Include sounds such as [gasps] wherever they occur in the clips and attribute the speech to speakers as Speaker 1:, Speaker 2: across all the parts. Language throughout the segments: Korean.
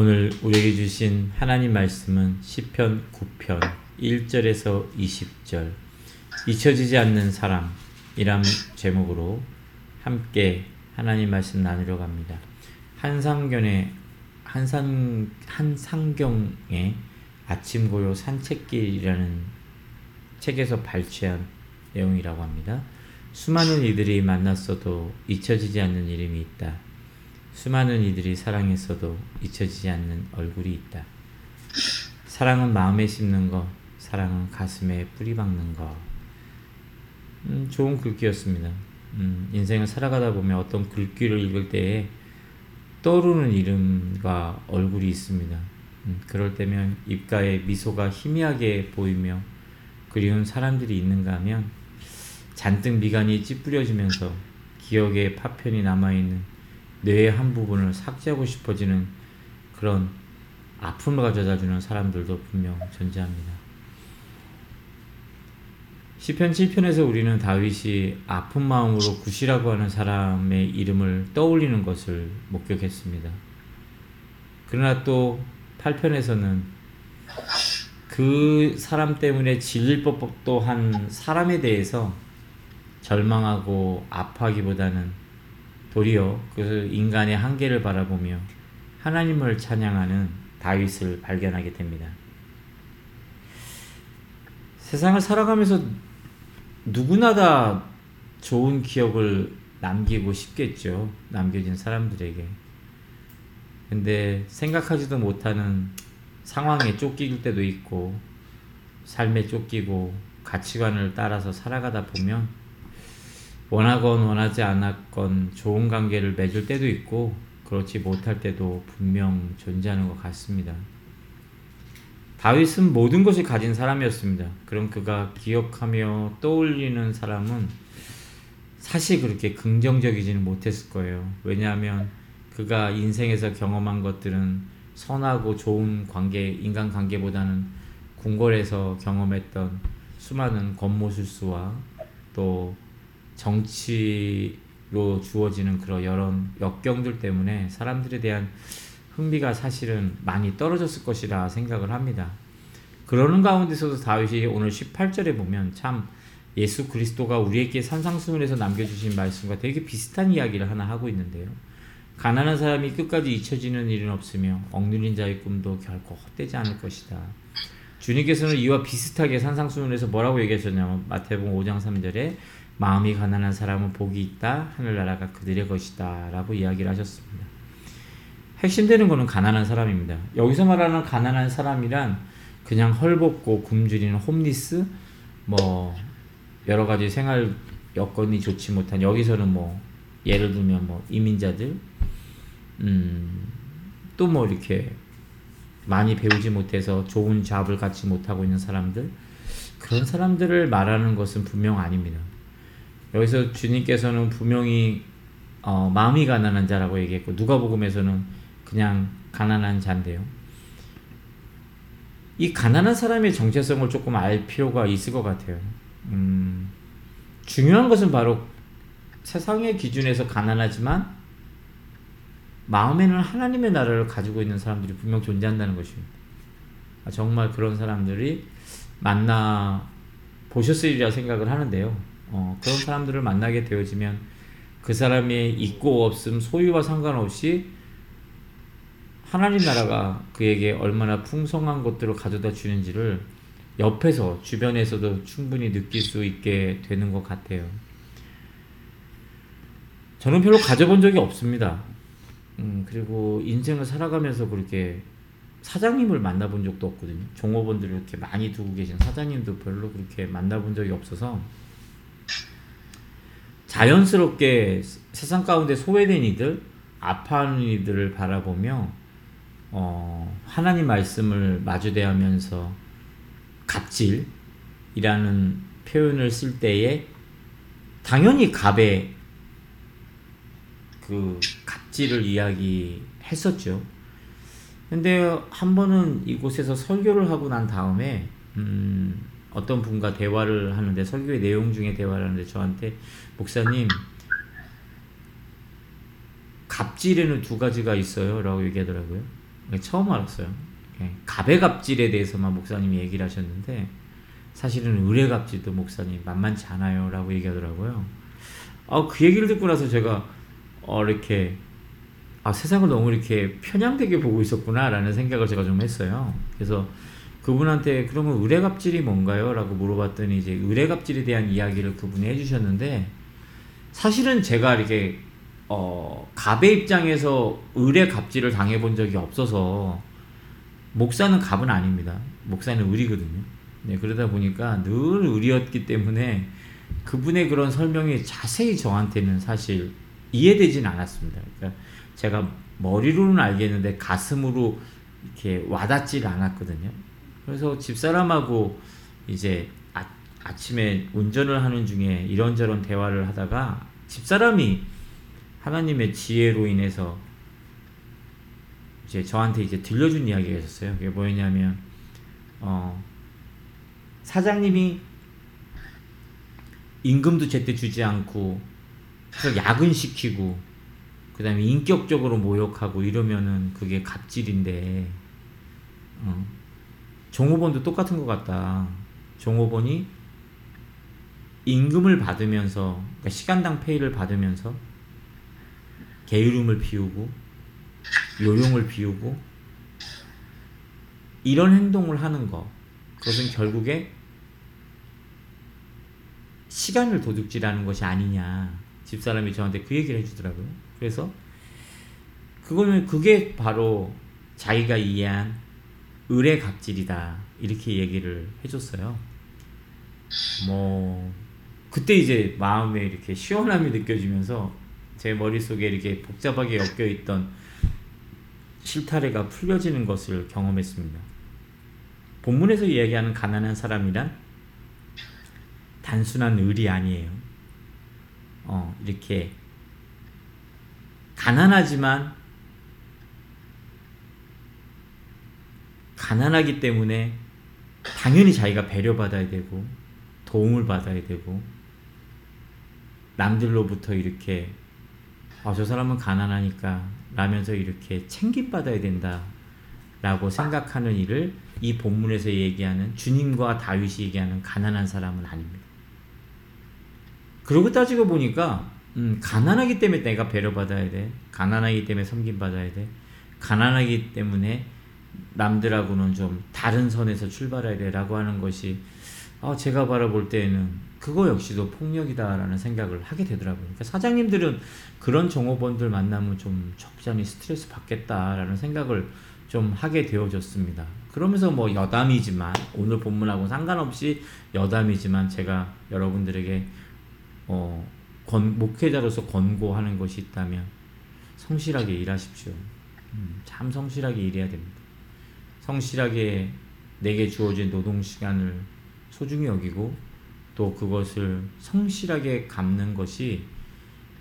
Speaker 1: 오늘 우리에게 주신 하나님 말씀은 시편 9편 1절에서 20절 잊혀지지 않는 사람이란 제목으로 함께 하나님 말씀 나누려 갑니다. 한상견의 한상 한상경의 아침 고요 산책길이라는 책에서 발췌한 내용이라고 합니다. 수많은 이들이 만났어도 잊혀지지 않는 이름이 있다. 수많은 이들이 사랑했어도 잊혀지지 않는 얼굴이 있다. 사랑은 마음에 심는 것, 사랑은 가슴에 뿌리 박는 것. 음, 좋은 글귀였습니다. 음, 인생을 살아가다 보면 어떤 글귀를 읽을 때에 떠오르는 이름과 얼굴이 있습니다. 음, 그럴 때면 입가에 미소가 희미하게 보이며 그리운 사람들이 있는가 하면 잔뜩 미간이 찌푸려지면서 기억에 파편이 남아있는 뇌의 한 부분을 삭제하고 싶어지는 그런 아픔을 가져다 주는 사람들도 분명 존재합니다. 시편 7편에서 우리는 다윗이 아픈 마음으로 굿이라고 하는 사람의 이름을 떠올리는 것을 목격했습니다. 그러나 또 8편에서는 그 사람 때문에 질릴 법도 한 사람에 대해서 절망하고 아파하기보다는 도리어 그 인간의 한계를 바라보며 하나님을 찬양하는 다윗을 발견하게 됩니다. 세상을 살아가면서 누구나 다 좋은 기억을 남기고 싶겠죠. 남겨진 사람들에게. 근데 생각하지도 못하는 상황에 쫓길 때도 있고, 삶에 쫓기고, 가치관을 따라서 살아가다 보면, 원하건 원하지 않았건 좋은 관계를 맺을 때도 있고, 그렇지 못할 때도 분명 존재하는 것 같습니다. 다윗은 모든 것을 가진 사람이었습니다. 그럼 그가 기억하며 떠올리는 사람은 사실 그렇게 긍정적이지는 못했을 거예요. 왜냐하면 그가 인생에서 경험한 것들은 선하고 좋은 관계, 인간 관계보다는 궁궐에서 경험했던 수많은 권모술수와 또 정치로 주어지는 그런 여러 역경들 때문에 사람들에 대한 흥미가 사실은 많이 떨어졌을 것이라 생각을 합니다. 그러는 가운데서도 다윗이 오늘 18절에 보면 참 예수 그리스도가 우리에게 산상수훈에서 남겨주신 말씀과 되게 비슷한 이야기를 하나 하고 있는데요. 가난한 사람이 끝까지 잊혀지는 일은 없으며 억누린 자의 꿈도 결코 헛되지 않을 것이다. 주님께서는 이와 비슷하게 산상수훈에서 뭐라고 얘기하셨냐면 마태복음 5장 3절에 마음이 가난한 사람은 복이 있다 하늘나라가 그들의 것이다 라고 이야기를 하셨습니다. 핵심되는 거는 가난한 사람입니다. 여기서 말하는 가난한 사람이란 그냥 헐벗고 굶주리는 홈리스, 뭐 여러 가지 생활 여건이 좋지 못한 여기서는 뭐 예를 들면 뭐 이민자들, 음, 또 뭐 이렇게 많이 배우지 못해서 좋은 잡을 갖지 못하고 있는 사람들 그런 사람들을 말하는 것은 분명 아닙니다. 여기서 주님께서는 분명히 어, 마음이 가난한 자라고 얘기했고 누가복음에서는 그냥 가난한 자인데요. 이 가난한 사람의 정체성을 조금 알 필요가 있을 것 같아요. 음, 중요한 것은 바로 세상의 기준에서 가난하지만 마음에는 하나님의 나라를 가지고 있는 사람들이 분명 존재한다는 것입니다. 아, 정말 그런 사람들이 만나 보셨으리라 생각을 하는데요. 어, 그런 사람들을 만나게 되어지면 그 사람의 있고 없음 소유와 상관없이 하나님 나라가 그에게 얼마나 풍성한 것들을 가져다 주는지를 옆에서 주변에서도 충분히 느낄 수 있게 되는 것 같아요. 저는 별로 가져본 적이 없습니다. 음, 그리고 인생을 살아가면서 그렇게 사장님을 만나본 적도 없거든요. 종업원들을 이렇게 많이 두고 계신 사장님도 별로 그렇게 만나본 적이 없어서 자연스럽게 세상 가운데 소외된 이들, 아파하는 이들을 바라보며 어, 하나님 말씀을 마주대하면서 갑질이라는 표현을 쓸 때에 당연히 갑의 그 갑질을 이야기했었죠. 근데 한 번은 이곳에서 설교를 하고 난 다음에 음, 어떤 분과 대화를 하는데 설교의 내용 중에 대화를 하는데 저한테 목사님 갑질에는 두 가지가 있어요 라고 얘기하더라고요 처음 알았어요. 예, 갑의 갑질에 대해서만 목사님이 얘기를 하셨는데 사실은 의뢰 갑질도 목사님 만만치 않아요 라고 얘기하더라고요. 아, 그 얘기를 듣고 나서 제가 어, 이렇게 아, 세상을 너무 이렇게 편향되게 보고 있었구나 라는 생각을 제가 좀 했어요. 그래서 그분한테 그러면 의뢰 갑질이 뭔가요? 라고 물어봤더니 이제 의뢰 갑질에 대한 이야기를 그분이 해주셨는데 사실은 제가 이렇게 어, 갑의 입장에서 의뢰갑질을 당해본 적이 없어서 목사는 갑은 아닙니다. 목사는 의리거든요. 네, 그러다 보니까 늘 의리였기 때문에 그분의 그런 설명이 자세히 저한테는 사실 이해되진 않았습니다. 그러니까 제가 머리로는 알겠는데 가슴으로 이렇게 와닿질 않았거든요. 그래서 집사람하고 이제 아, 아침에 운전을 하는 중에 이런저런 대화를 하다가 집사람이 하나님의 지혜로 인해서 이제 저한테 이제 들려준 이야기가 있었어요. 그게 뭐였냐면 어 사장님이 임금도 제때 주지 않고 그래서 야근시키고 그 다음에 인격적으로 모욕하고 이러면은 그게 갑질인데 어. 종업원도 똑같은 것 같다. 종업원이 임금을 받으면서 그러니까 시간당 페이를 받으면서 게으름을 피우고 요용을 피우고 이런 행동을 하는 거 그것은 결국에 시간을 도둑질하는 것이 아니냐 집사람이 저한테 그 얘기를 해주더라고요. 그래서 그거는 그게 바로 자기가 이해한 의뢰 갑질이다 이렇게 얘기를 해줬어요. 뭐 그때 이제 마음에 이렇게 시원함이 느껴지면서 제 머릿속에 이렇게 복잡하게 엮여 있던 실타래가 풀려지는 것을 경험했습니다. 본문에서 이야기하는 가난한 사람이란 단순한 의리 아니에요. 어, 이렇게 가난하지만 가난하기 때문에 당연히 자기가 배려받아야 되고 도움을 받아야 되고 남들로부터 이렇게 아, 저 사람은 가난하니까 라면서 이렇게 챙김받아야 된다 라고 생각하는 일을 이 본문에서 얘기하는 주님과 다윗이 얘기하는 가난한 사람은 아닙니다. 그러고 따지고 보니까 음, 가난하기 때문에 내가 배려받아야 돼. 가난하기 때문에 섬김받아야 돼. 가난하기 때문에 남들하고는 좀 다른 선에서 출발해야 돼라고 하는 것이 어, 제가 바라볼 때에는 그거 역시도 폭력이다라는 생각을 하게 되더라고요. 그러니까 사장님들은 그런 종업원들 만나면 좀 적잖이 스트레스 받겠다라는 생각을 좀 하게 되어졌습니다. 그러면서 뭐 여담이지만 오늘 본문하고 상관없이 여담이지만 제가 여러분들에게 어, 권, 목회자로서 권고하는 것이 있다면 성실하게 일하십시오. 음, 참 성실하게 일해야 됩니다. 성실하게 내게 주어진 노동 시간을 소중히 여기고 또 그것을 성실하게 갚는 것이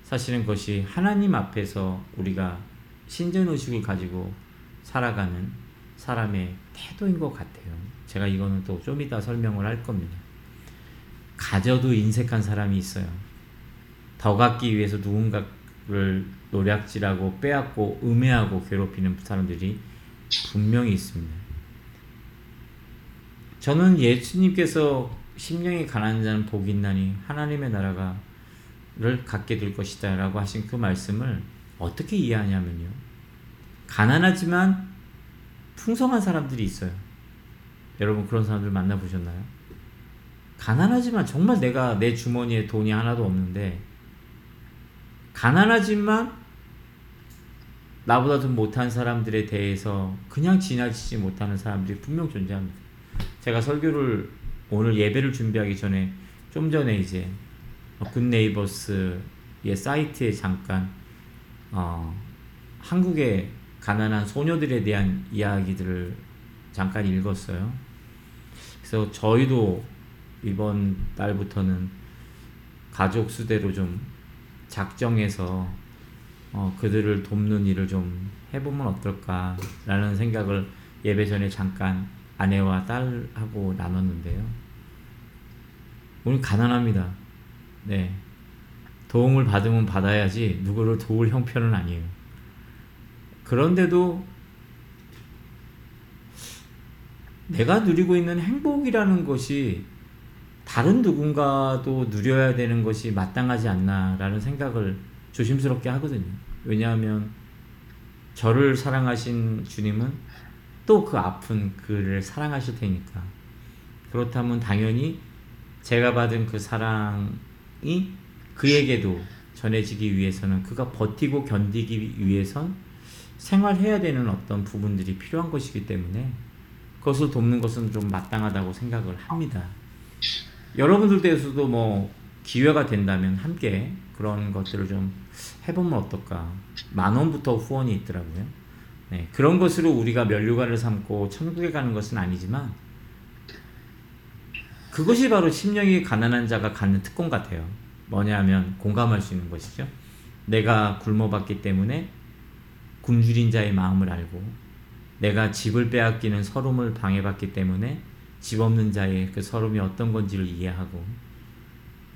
Speaker 1: 사실은 그것이 하나님 앞에서 우리가 신전의식을 가지고 살아가는 사람의 태도인 것 같아요. 제가 이거는 또 좀 이따 설명을 할 겁니다. 가져도 인색한 사람이 있어요. 더 갖기 위해서 누군가를 노략질하고 빼앗고 음해하고 괴롭히는 사람들이 분명히 있습니다. 저는 예수님께서 심령이 가난한 자는 복이 있나니 하나님의 나라가를 갖게 될 것이다 라고 하신 그 말씀을 어떻게 이해하냐면요. 가난하지만 풍성한 사람들이 있어요. 여러분 그런 사람들 만나보셨나요? 가난하지만 정말 내가 내 주머니에 돈이 하나도 없는데 가난하지만 나보다 더 못한 사람들에 대해서 그냥 지나치지 못하는 사람들이 분명 존재합니다. 제가 설교를 오늘 예배를 준비하기 전에 좀 전에 이제 굿네이버스의 사이트에 잠깐 어, 한국의 가난한 소녀들에 대한 이야기들을 잠깐 읽었어요. 그래서 저희도 이번 달부터는 가족 수대로 좀 작정해서 어, 그들을 돕는 일을 좀 해보면 어떨까라는 생각을 예배 전에 잠깐 아내와 딸하고 나눴는데요. 우리 가난합니다. 네. 도움을 받으면 받아야지 누구를 도울 형편은 아니에요. 그런데도 내가 누리고 있는 행복이라는 것이 다른 누군가도 누려야 되는 것이 마땅하지 않나라는 생각을 조심스럽게 하거든요. 왜냐하면 저를 사랑하신 주님은 또 그 아픈 그를 사랑하실 테니까. 그렇다면 당연히 제가 받은 그 사랑이 그에게도 전해지기 위해서는 그가 버티고 견디기 위해선 생활해야 되는 어떤 부분들이 필요한 것이기 때문에 그것을 돕는 것은 좀 마땅하다고 생각을 합니다. 여러분들께서도 뭐 기회가 된다면 함께 그런 것들을 좀 해보면 어떨까. 만 원부터 후원이 있더라고요. 네, 그런 것으로 우리가 면류관을 삼고 천국에 가는 것은 아니지만 그것이 바로 심령이 가난한 자가 갖는 특권 같아요. 뭐냐면 공감할 수 있는 것이죠. 내가 굶어봤기 때문에 굶주린 자의 마음을 알고 내가 집을 빼앗기는 서름을 방해받기 때문에 집 없는 자의 그 서름이 어떤 건지를 이해하고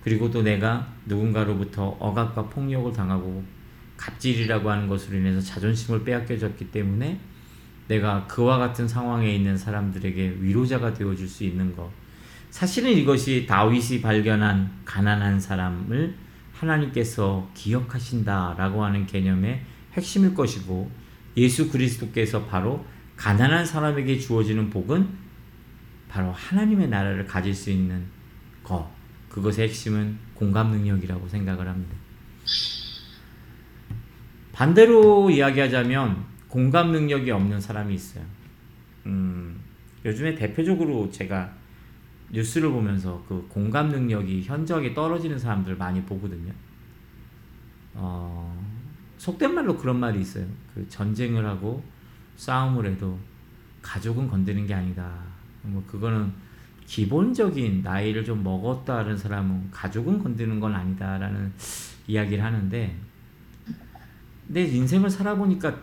Speaker 1: 그리고 또 내가 누군가로부터 억압과 폭력을 당하고 갑질이라고 하는 것으로 인해서 자존심을 빼앗겨졌기 때문에 내가 그와 같은 상황에 있는 사람들에게 위로자가 되어줄 수 있는 것. 사실은 이것이 다윗이 발견한 가난한 사람을 하나님께서 기억하신다라고 하는 개념의 핵심일 것이고 예수 그리스도께서 바로 가난한 사람에게 주어지는 복은 바로 하나님의 나라를 가질 수 있는 것. 그것의 핵심은 공감 능력이라고 생각을 합니다. 반대로 이야기하자면 공감 능력이 없는 사람이 있어요. 음, 요즘에 대표적으로 제가 뉴스를 보면서 그 공감 능력이 현저하게 떨어지는 사람들 많이 보거든요. 어, 속된 말로 그런 말이 있어요. 그 전쟁을 하고 싸움을 해도 가족은 건드는 게 아니다. 뭐 그거는 기본적인 나이를 좀 먹었다는 사람은 가족은 건드는 건 아니다라는 이야기를 하는데 내 인생을 살아보니까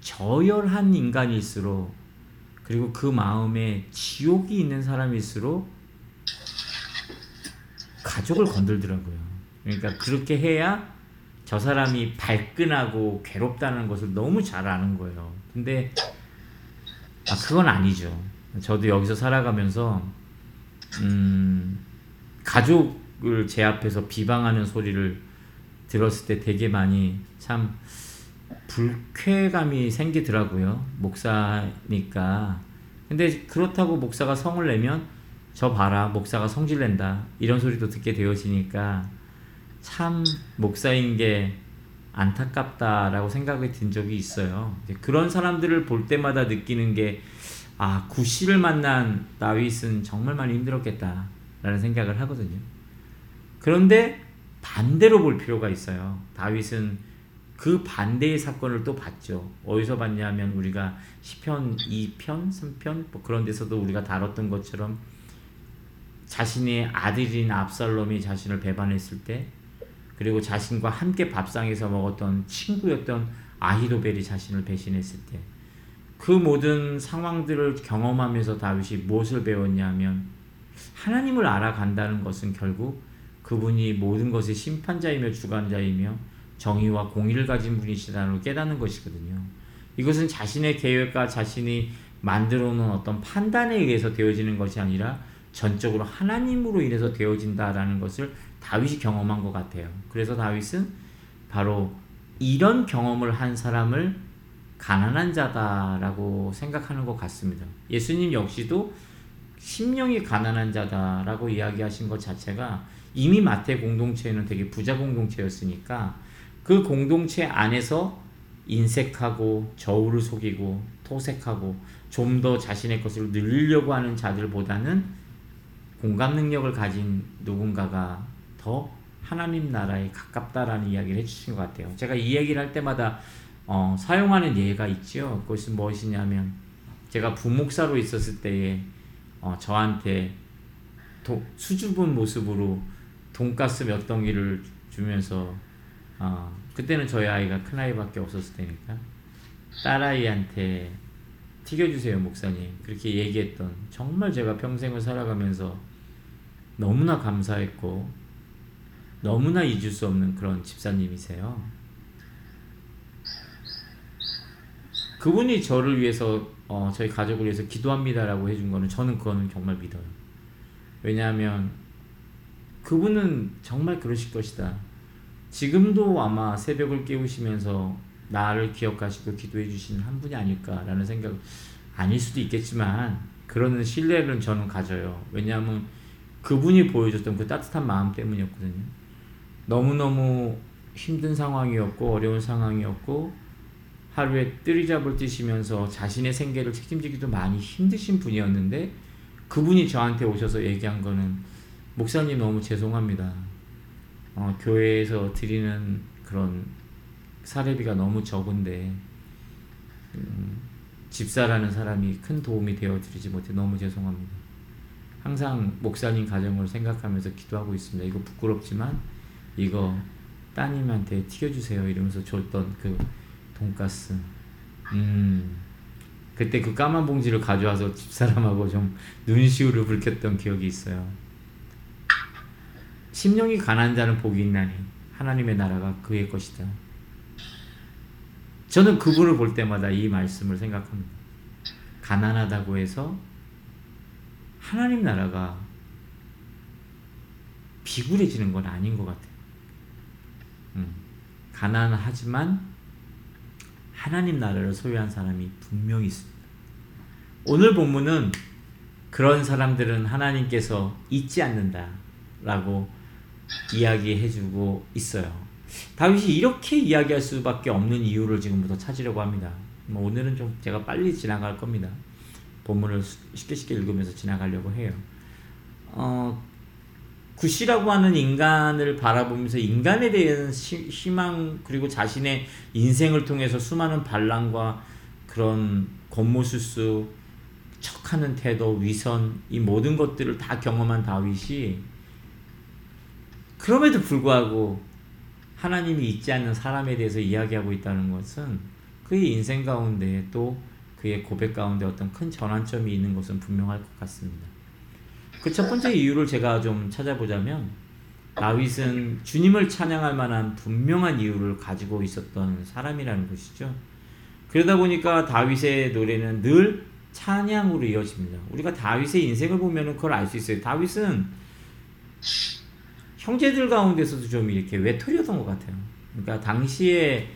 Speaker 1: 저열한 인간일수록 그리고 그 마음에 지옥이 있는 사람일수록 가족을 건들더라고요. 그러니까 그렇게 해야 저 사람이 발끈하고 괴롭다는 것을 너무 잘 아는 거예요. 근데 아 그건 아니죠. 저도 여기서 살아가면서 음 가족을 제 앞에서 비방하는 소리를 들었을 때 되게 많이 참 불쾌감이 생기더라고요. 목사니까. 근데 그렇다고 목사가 성을 내면 저 봐라 목사가 성질 낸다 이런 소리도 듣게 되어지니까 참 목사인 게 안타깝다라고 생각이 든 적이 있어요. 그런 사람들을 볼 때마다 느끼는 게 아, 구씨를 만난 다윗은 정말 많이 힘들었겠다라는 생각을 하거든요. 그런데 반대로 볼 필요가 있어요. 다윗은 그 반대의 사건을 또 봤죠. 어디서 봤냐면 우리가 시편 2편, 3편 뭐 그런 데서도 우리가 다뤘던 것처럼 자신의 아들인 압살롬이 자신을 배반했을 때 그리고 자신과 함께 밥상에서 먹었던 친구였던 아히도벨이 자신을 배신했을 때 그 모든 상황들을 경험하면서 다윗이 무엇을 배웠냐면 하나님을 알아간다는 것은 결국 그분이 모든 것의 심판자이며 주관자이며 정의와 공의를 가진 분이시다는 걸 깨닫는 것이거든요. 이것은 자신의 계획과 자신이 만들어 놓은 어떤 판단에 의해서 되어지는 것이 아니라 전적으로 하나님으로 인해서 되어진다라는 것을 다윗이 경험한 것 같아요. 그래서 다윗은 바로 이런 경험을 한 사람을 가난한 자다라고 생각하는 것 같습니다. 예수님 역시도 심령이 가난한 자다라고 이야기하신 것 자체가 이미 마태 공동체는 되게 부자 공동체였으니까 그 공동체 안에서 인색하고 저울을 속이고 토색하고 좀 더 자신의 것을 늘리려고 하는 자들보다는 공감 능력을 가진 누군가가 더 하나님 나라에 가깝다라는 이야기를 해주신 것 같아요. 제가 이 얘기를 할 때마다 어, 사용하는 예가 있죠. 그것이 무엇이냐면 제가 부목사로 있었을 때에 어, 저한테 도, 수줍은 모습으로 돈가스 몇 덩이를 주면서 어, 그때는 저희 아이가 큰 아이밖에 없었을 때니까 딸아이한테 튀겨주세요 목사님 그렇게 얘기했던 정말 제가 평생을 살아가면서 너무나 감사했고 너무나 잊을 수 없는 그런 집사님이세요. 그분이 저를 위해서 어, 저희 가족을 위해서 기도합니다라고 해준 거는 저는 그거는 정말 믿어요. 왜냐하면 그분은 정말 그러실 것이다. 지금도 아마 새벽을 깨우시면서 나를 기억하시고 기도해 주시는 한 분이 아닐까라는 생각 아닐 수도 있겠지만 그러는 신뢰를 저는 가져요. 왜냐하면 그분이 보여줬던 그 따뜻한 마음 때문이었거든요. 너무너무 힘든 상황이었고 어려운 상황이었고 하루에 뜨리잡을 뛰시면서 자신의 생계를 책임지기도 많이 힘드신 분이었는데 그분이 저한테 오셔서 얘기한 거는 목사님 너무 죄송합니다. 어, 교회에서 드리는 그런 사례비가 너무 적은데 음, 집사라는 사람이 큰 도움이 되어 드리지 못해 너무 죄송합니다. 항상 목사님 가정을 생각하면서 기도하고 있습니다. 이거 부끄럽지만 이거 따님한테 튀겨주세요 이러면서 줬던 그 돈가스. 음. 그때 그 까만 봉지를 가져와서 집사람하고 좀 눈시울을 붉혔던 기억이 있어요. 심령이 가난한 자는 복이 있나니 하나님의 나라가 그의 것이다. 저는 그분을 볼 때마다 이 말씀을 생각합니다. 가난하다고 해서 하나님 나라가 비굴해지는 건 아닌 것 같아요. 음, 가난하지만 하나님 나라를 소유한 사람이 분명히 있습니다. 오늘 본문은 그런 사람들은 하나님께서 잊지 않는다 라고 이야기해주고 있어요. 다윗이 이렇게 이야기할 수밖에 없는 이유를 지금부터 찾으려고 합니다. 뭐 오늘은 좀 제가 빨리 지나갈 겁니다. 본문을 쉽게 쉽게 읽으면서 지나가려고 해요. 어, 구시라고 하는 인간을 바라보면서 인간에 대한 희망 그리고 자신의 인생을 통해서 수많은 반란과 그런 겉모술수 척하는 태도 위선 이 모든 것들을 다 경험한 다윗이 그럼에도 불구하고 하나님이 있지 않는 사람에 대해서 이야기하고 있다는 것은 그의 인생 가운데 또 그의 고백 가운데 어떤 큰 전환점이 있는 것은 분명할 것 같습니다. 그 첫 번째 이유를 제가 좀 찾아보자면 다윗은 주님을 찬양할 만한 분명한 이유를 가지고 있었던 사람이라는 것이죠. 그러다 보니까 다윗의 노래는 늘 찬양으로 이어집니다. 우리가 다윗의 인생을 보면 그걸 알 수 있어요. 다윗은 형제들 가운데서도 좀 이렇게 외톨이였던 것 같아요. 그러니까 당시에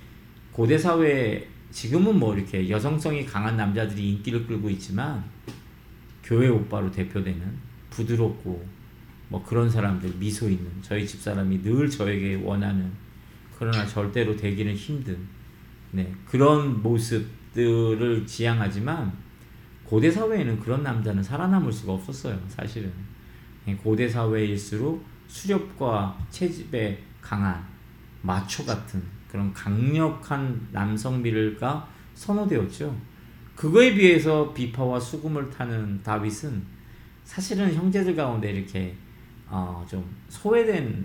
Speaker 1: 고대 사회 지금은 뭐 이렇게 여성성이 강한 남자들이 인기를 끌고 있지만 교회 오빠로 대표되는 부드럽고 뭐 그런 사람들 미소 있는 저희 집 사람이 늘 저에게 원하는 그러나 절대로 되기는 힘든 네 그런 모습들을 지향하지만 고대 사회에는 그런 남자는 살아남을 수가 없었어요 사실은 네, 고대 사회일수록 수렵과 채집에 강한 마초 같은 그런 강력한 남성미가 선호되었죠. 그거에 비해서 비파와 수금을 타는 다윗은 사실은 형제들 가운데 이렇게 어, 좀 소외된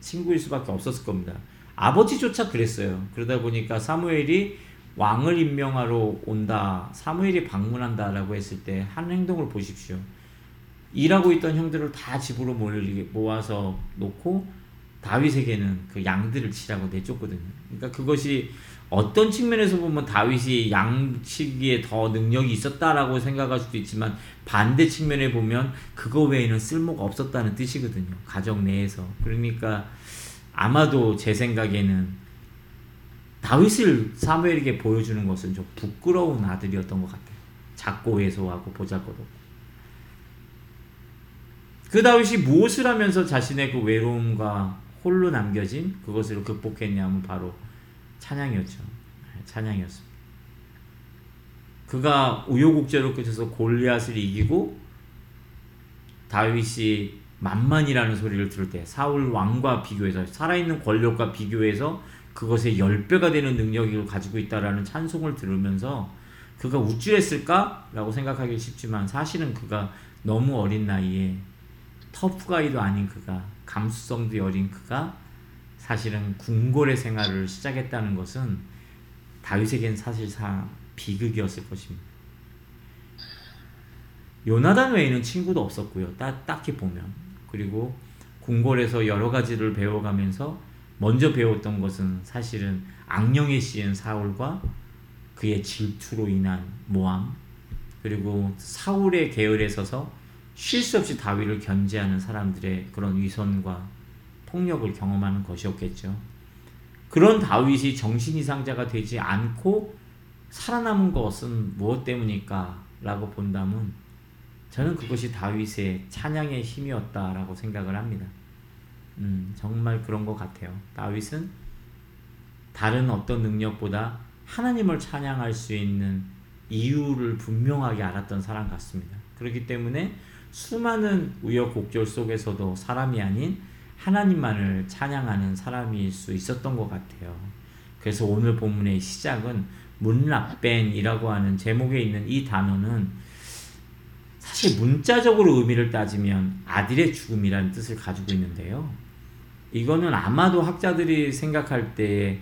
Speaker 1: 친구일 수밖에 없었을 겁니다. 아버지조차 그랬어요. 그러다 보니까 사무엘이 왕을 임명하러 온다, 사무엘이 방문한다라고 했을 때 한 행동을 보십시오. 일하고 있던 형들을 다 집으로 모아서 놓고 다윗에게는 그 양들을 치라고 내줬거든요. 그러니까 그것이 어떤 측면에서 보면 다윗이 양치기에 더 능력이 있었다라고 생각할 수도 있지만 반대 측면에 보면 그거 외에는 쓸모가 없었다는 뜻이거든요. 가정 내에서. 그러니까 아마도 제 생각에는 다윗을 사무엘에게 보여주는 것은 좀 부끄러운 아들이었던 것 같아요. 작고 왜소하고 보잘것없고. 그 다윗이 무엇을 하면서 자신의 그 외로움과 홀로 남겨진 그것을 극복했냐면 바로 찬양이었죠. 네, 찬양이었습니다. 그가 우여곡절을 끝에서 골리앗을 이기고 다윗이 만만이라는 소리를 들을 때 사울 왕과 비교해서 살아있는 권력과 비교해서 그것의 10배가 되는 능력을 가지고 있다라는 찬송을 들으면서 그가 우쭐했을까라고 생각하기 쉽지만 사실은 그가 너무 어린 나이에 터프가이도 아닌 그가 감수성도 여린 그가 사실은 궁궐의 생활을 시작했다는 것은 다윗에겐 사실상 비극이었을 것입니다. 요나단 외에는 친구도 없었고요. 따, 딱히 보면. 그리고 궁궐에서 여러 가지를 배워가면서 먼저 배웠던 것은 사실은 악령에 씌인 사울과 그의 질투로 인한 모함 그리고 사울의 계열에 서서 쉴수 없이 다윗을 견제하는 사람들의 그런 위선과 폭력을 경험하는 것이었겠죠. 그런 다윗이 정신 이상자가 되지 않고 살아남은 것은 무엇 때문일까? 라고 본다면 저는 그것이 다윗의 찬양의 힘이었다라고 생각을 합니다. 음, 정말 그런 것 같아요. 다윗은 다른 어떤 능력보다 하나님을 찬양할 수 있는 이유를 분명하게 알았던 사람 같습니다. 그렇기 때문에 수많은 우여곡절 속에서도 사람이 아닌 하나님만을 찬양하는 사람일 수 있었던 것 같아요. 그래서 오늘 본문의 시작은 문랍벤이라고 하는 제목에 있는 이 단어는 사실 문자적으로 의미를 따지면 아들의 죽음이라는 뜻을 가지고 있는데요. 이거는 아마도 학자들이 생각할 때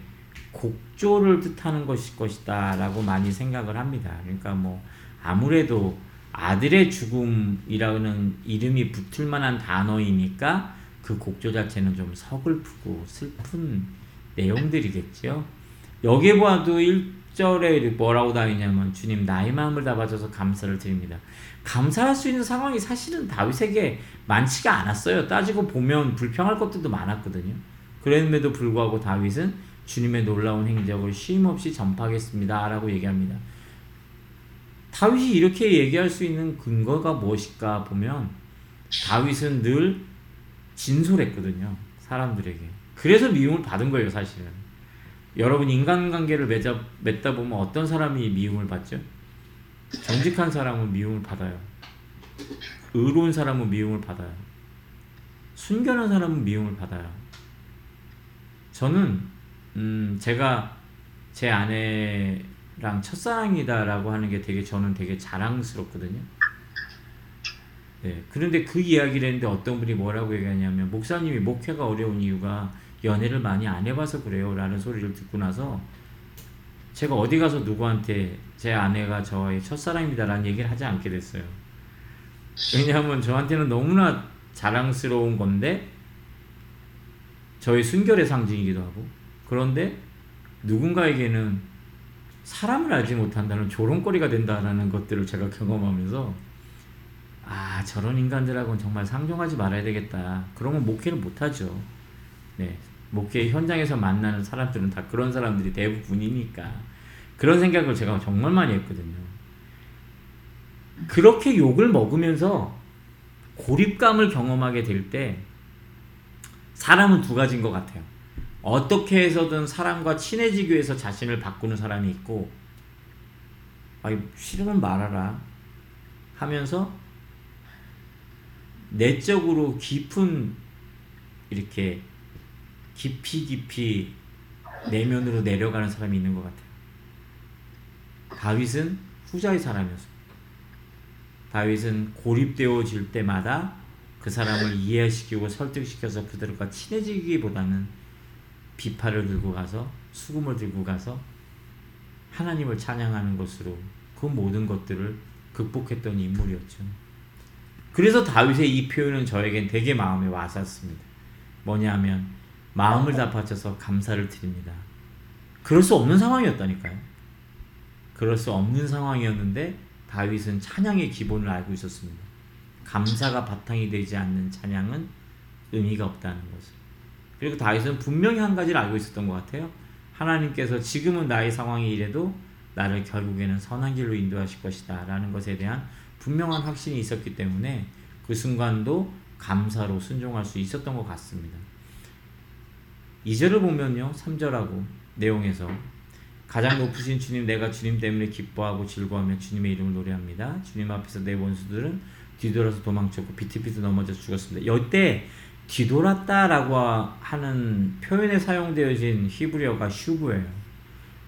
Speaker 1: 곡조를 뜻하는 것일 것이다 라고 많이 생각을 합니다. 그러니까 뭐 아무래도 아들의 죽음이라는 이름이 붙을 만한 단어이니까 그 곡조 자체는 좀 서글프고 슬픈 내용들이겠죠. 여기에 봐도 1절에 뭐라고 다니냐면 주님 나의 마음을 다 바쳐서 감사를 드립니다. 감사할 수 있는 상황이 사실은 다윗에게 많지가 않았어요. 따지고 보면 불평할 것들도 많았거든요. 그럼에도 불구하고 다윗은 주님의 놀라운 행적을 쉼없이 전파하겠습니다. 라고 얘기합니다. 다윗이 이렇게 얘기할 수 있는 근거가 무엇일까 보면 다윗은 늘 진솔했거든요. 사람들에게. 그래서 미움을 받은 거예요, 사실은. 여러분 인간관계를 맺어, 맺다 보면 어떤 사람이 미움을 받죠? 정직한 사람은 미움을 받아요. 의로운 사람은 미움을 받아요. 순결한 사람은 미움을 받아요. 저는 음, 제가 제 아내 랑 첫사랑이다라고 하는 게 되게 저는 되게 자랑스럽거든요. 네. 그런데 그 이야기를 했는데 어떤 분이 뭐라고 얘기하냐면 목사님이 목회가 어려운 이유가 연애를 많이 안 해봐서 그래요 라는 소리를 듣고 나서 제가 어디 가서 누구한테 제 아내가 저의 첫사랑입니다 라는 얘기를 하지 않게 됐어요. 왜냐하면 저한테는 너무나 자랑스러운 건데 저의 순결의 상징이기도 하고 그런데 누군가에게는 사람을 알지 못한다는 조롱거리가 된다라는 것들을 제가 경험하면서 아 저런 인간들하고는 정말 상종하지 말아야 되겠다. 그러면 목회를 못하죠. 네, 목회 현장에서 만나는 사람들은 다 그런 사람들이 대부분이니까 그런 생각을 제가 정말 많이 했거든요. 그렇게 욕을 먹으면서 고립감을 경험하게 될 때 사람은 두 가지인 것 같아요. 어떻게 해서든 사람과 친해지기 위해서 자신을 바꾸는 사람이 있고 아이 싫으면 말하라 하면서 내적으로 깊은 이렇게 깊이 깊이 내면으로 내려가는 사람이 있는 것 같아요. 다윗은 후자의 사람이었습니다. 다윗은 고립되어질 때마다 그 사람을 이해시키고 설득시켜서 그들과 친해지기보다는 비파를 들고 가서 수금을 들고 가서 하나님을 찬양하는 것으로 그 모든 것들을 극복했던 인물이었죠. 그래서 다윗의 이 표현은 저에겐 되게 마음에 와닿습니다. 뭐냐면 마음을 다 바쳐서 감사를 드립니다. 그럴 수 없는 상황이었다니까요. 그럴 수 없는 상황이었는데 다윗은 찬양의 기본을 알고 있었습니다. 감사가 바탕이 되지 않는 찬양은 의미가 없다는 것을. 그리고 다윗은 분명히 한 가지를 알고 있었던 것 같아요. 하나님께서 지금은 나의 상황이 이래도 나를 결국에는 선한 길로 인도하실 것이다 라는 것에 대한 분명한 확신이 있었기 때문에 그 순간도 감사로 순종할 수 있었던 것 같습니다. 2절을 보면요. 3절하고 내용에서 가장 높으신 주님 내가 주님 때문에 기뻐하고 즐거워하며 주님의 이름을 노래합니다. 주님 앞에서 내 원수들은 뒤돌아서 도망쳤고 비틀비틀 넘어져 죽었습니다. 이때 뒤돌았다라고 하는 표현에 사용되어진 히브리어가 슈브예요.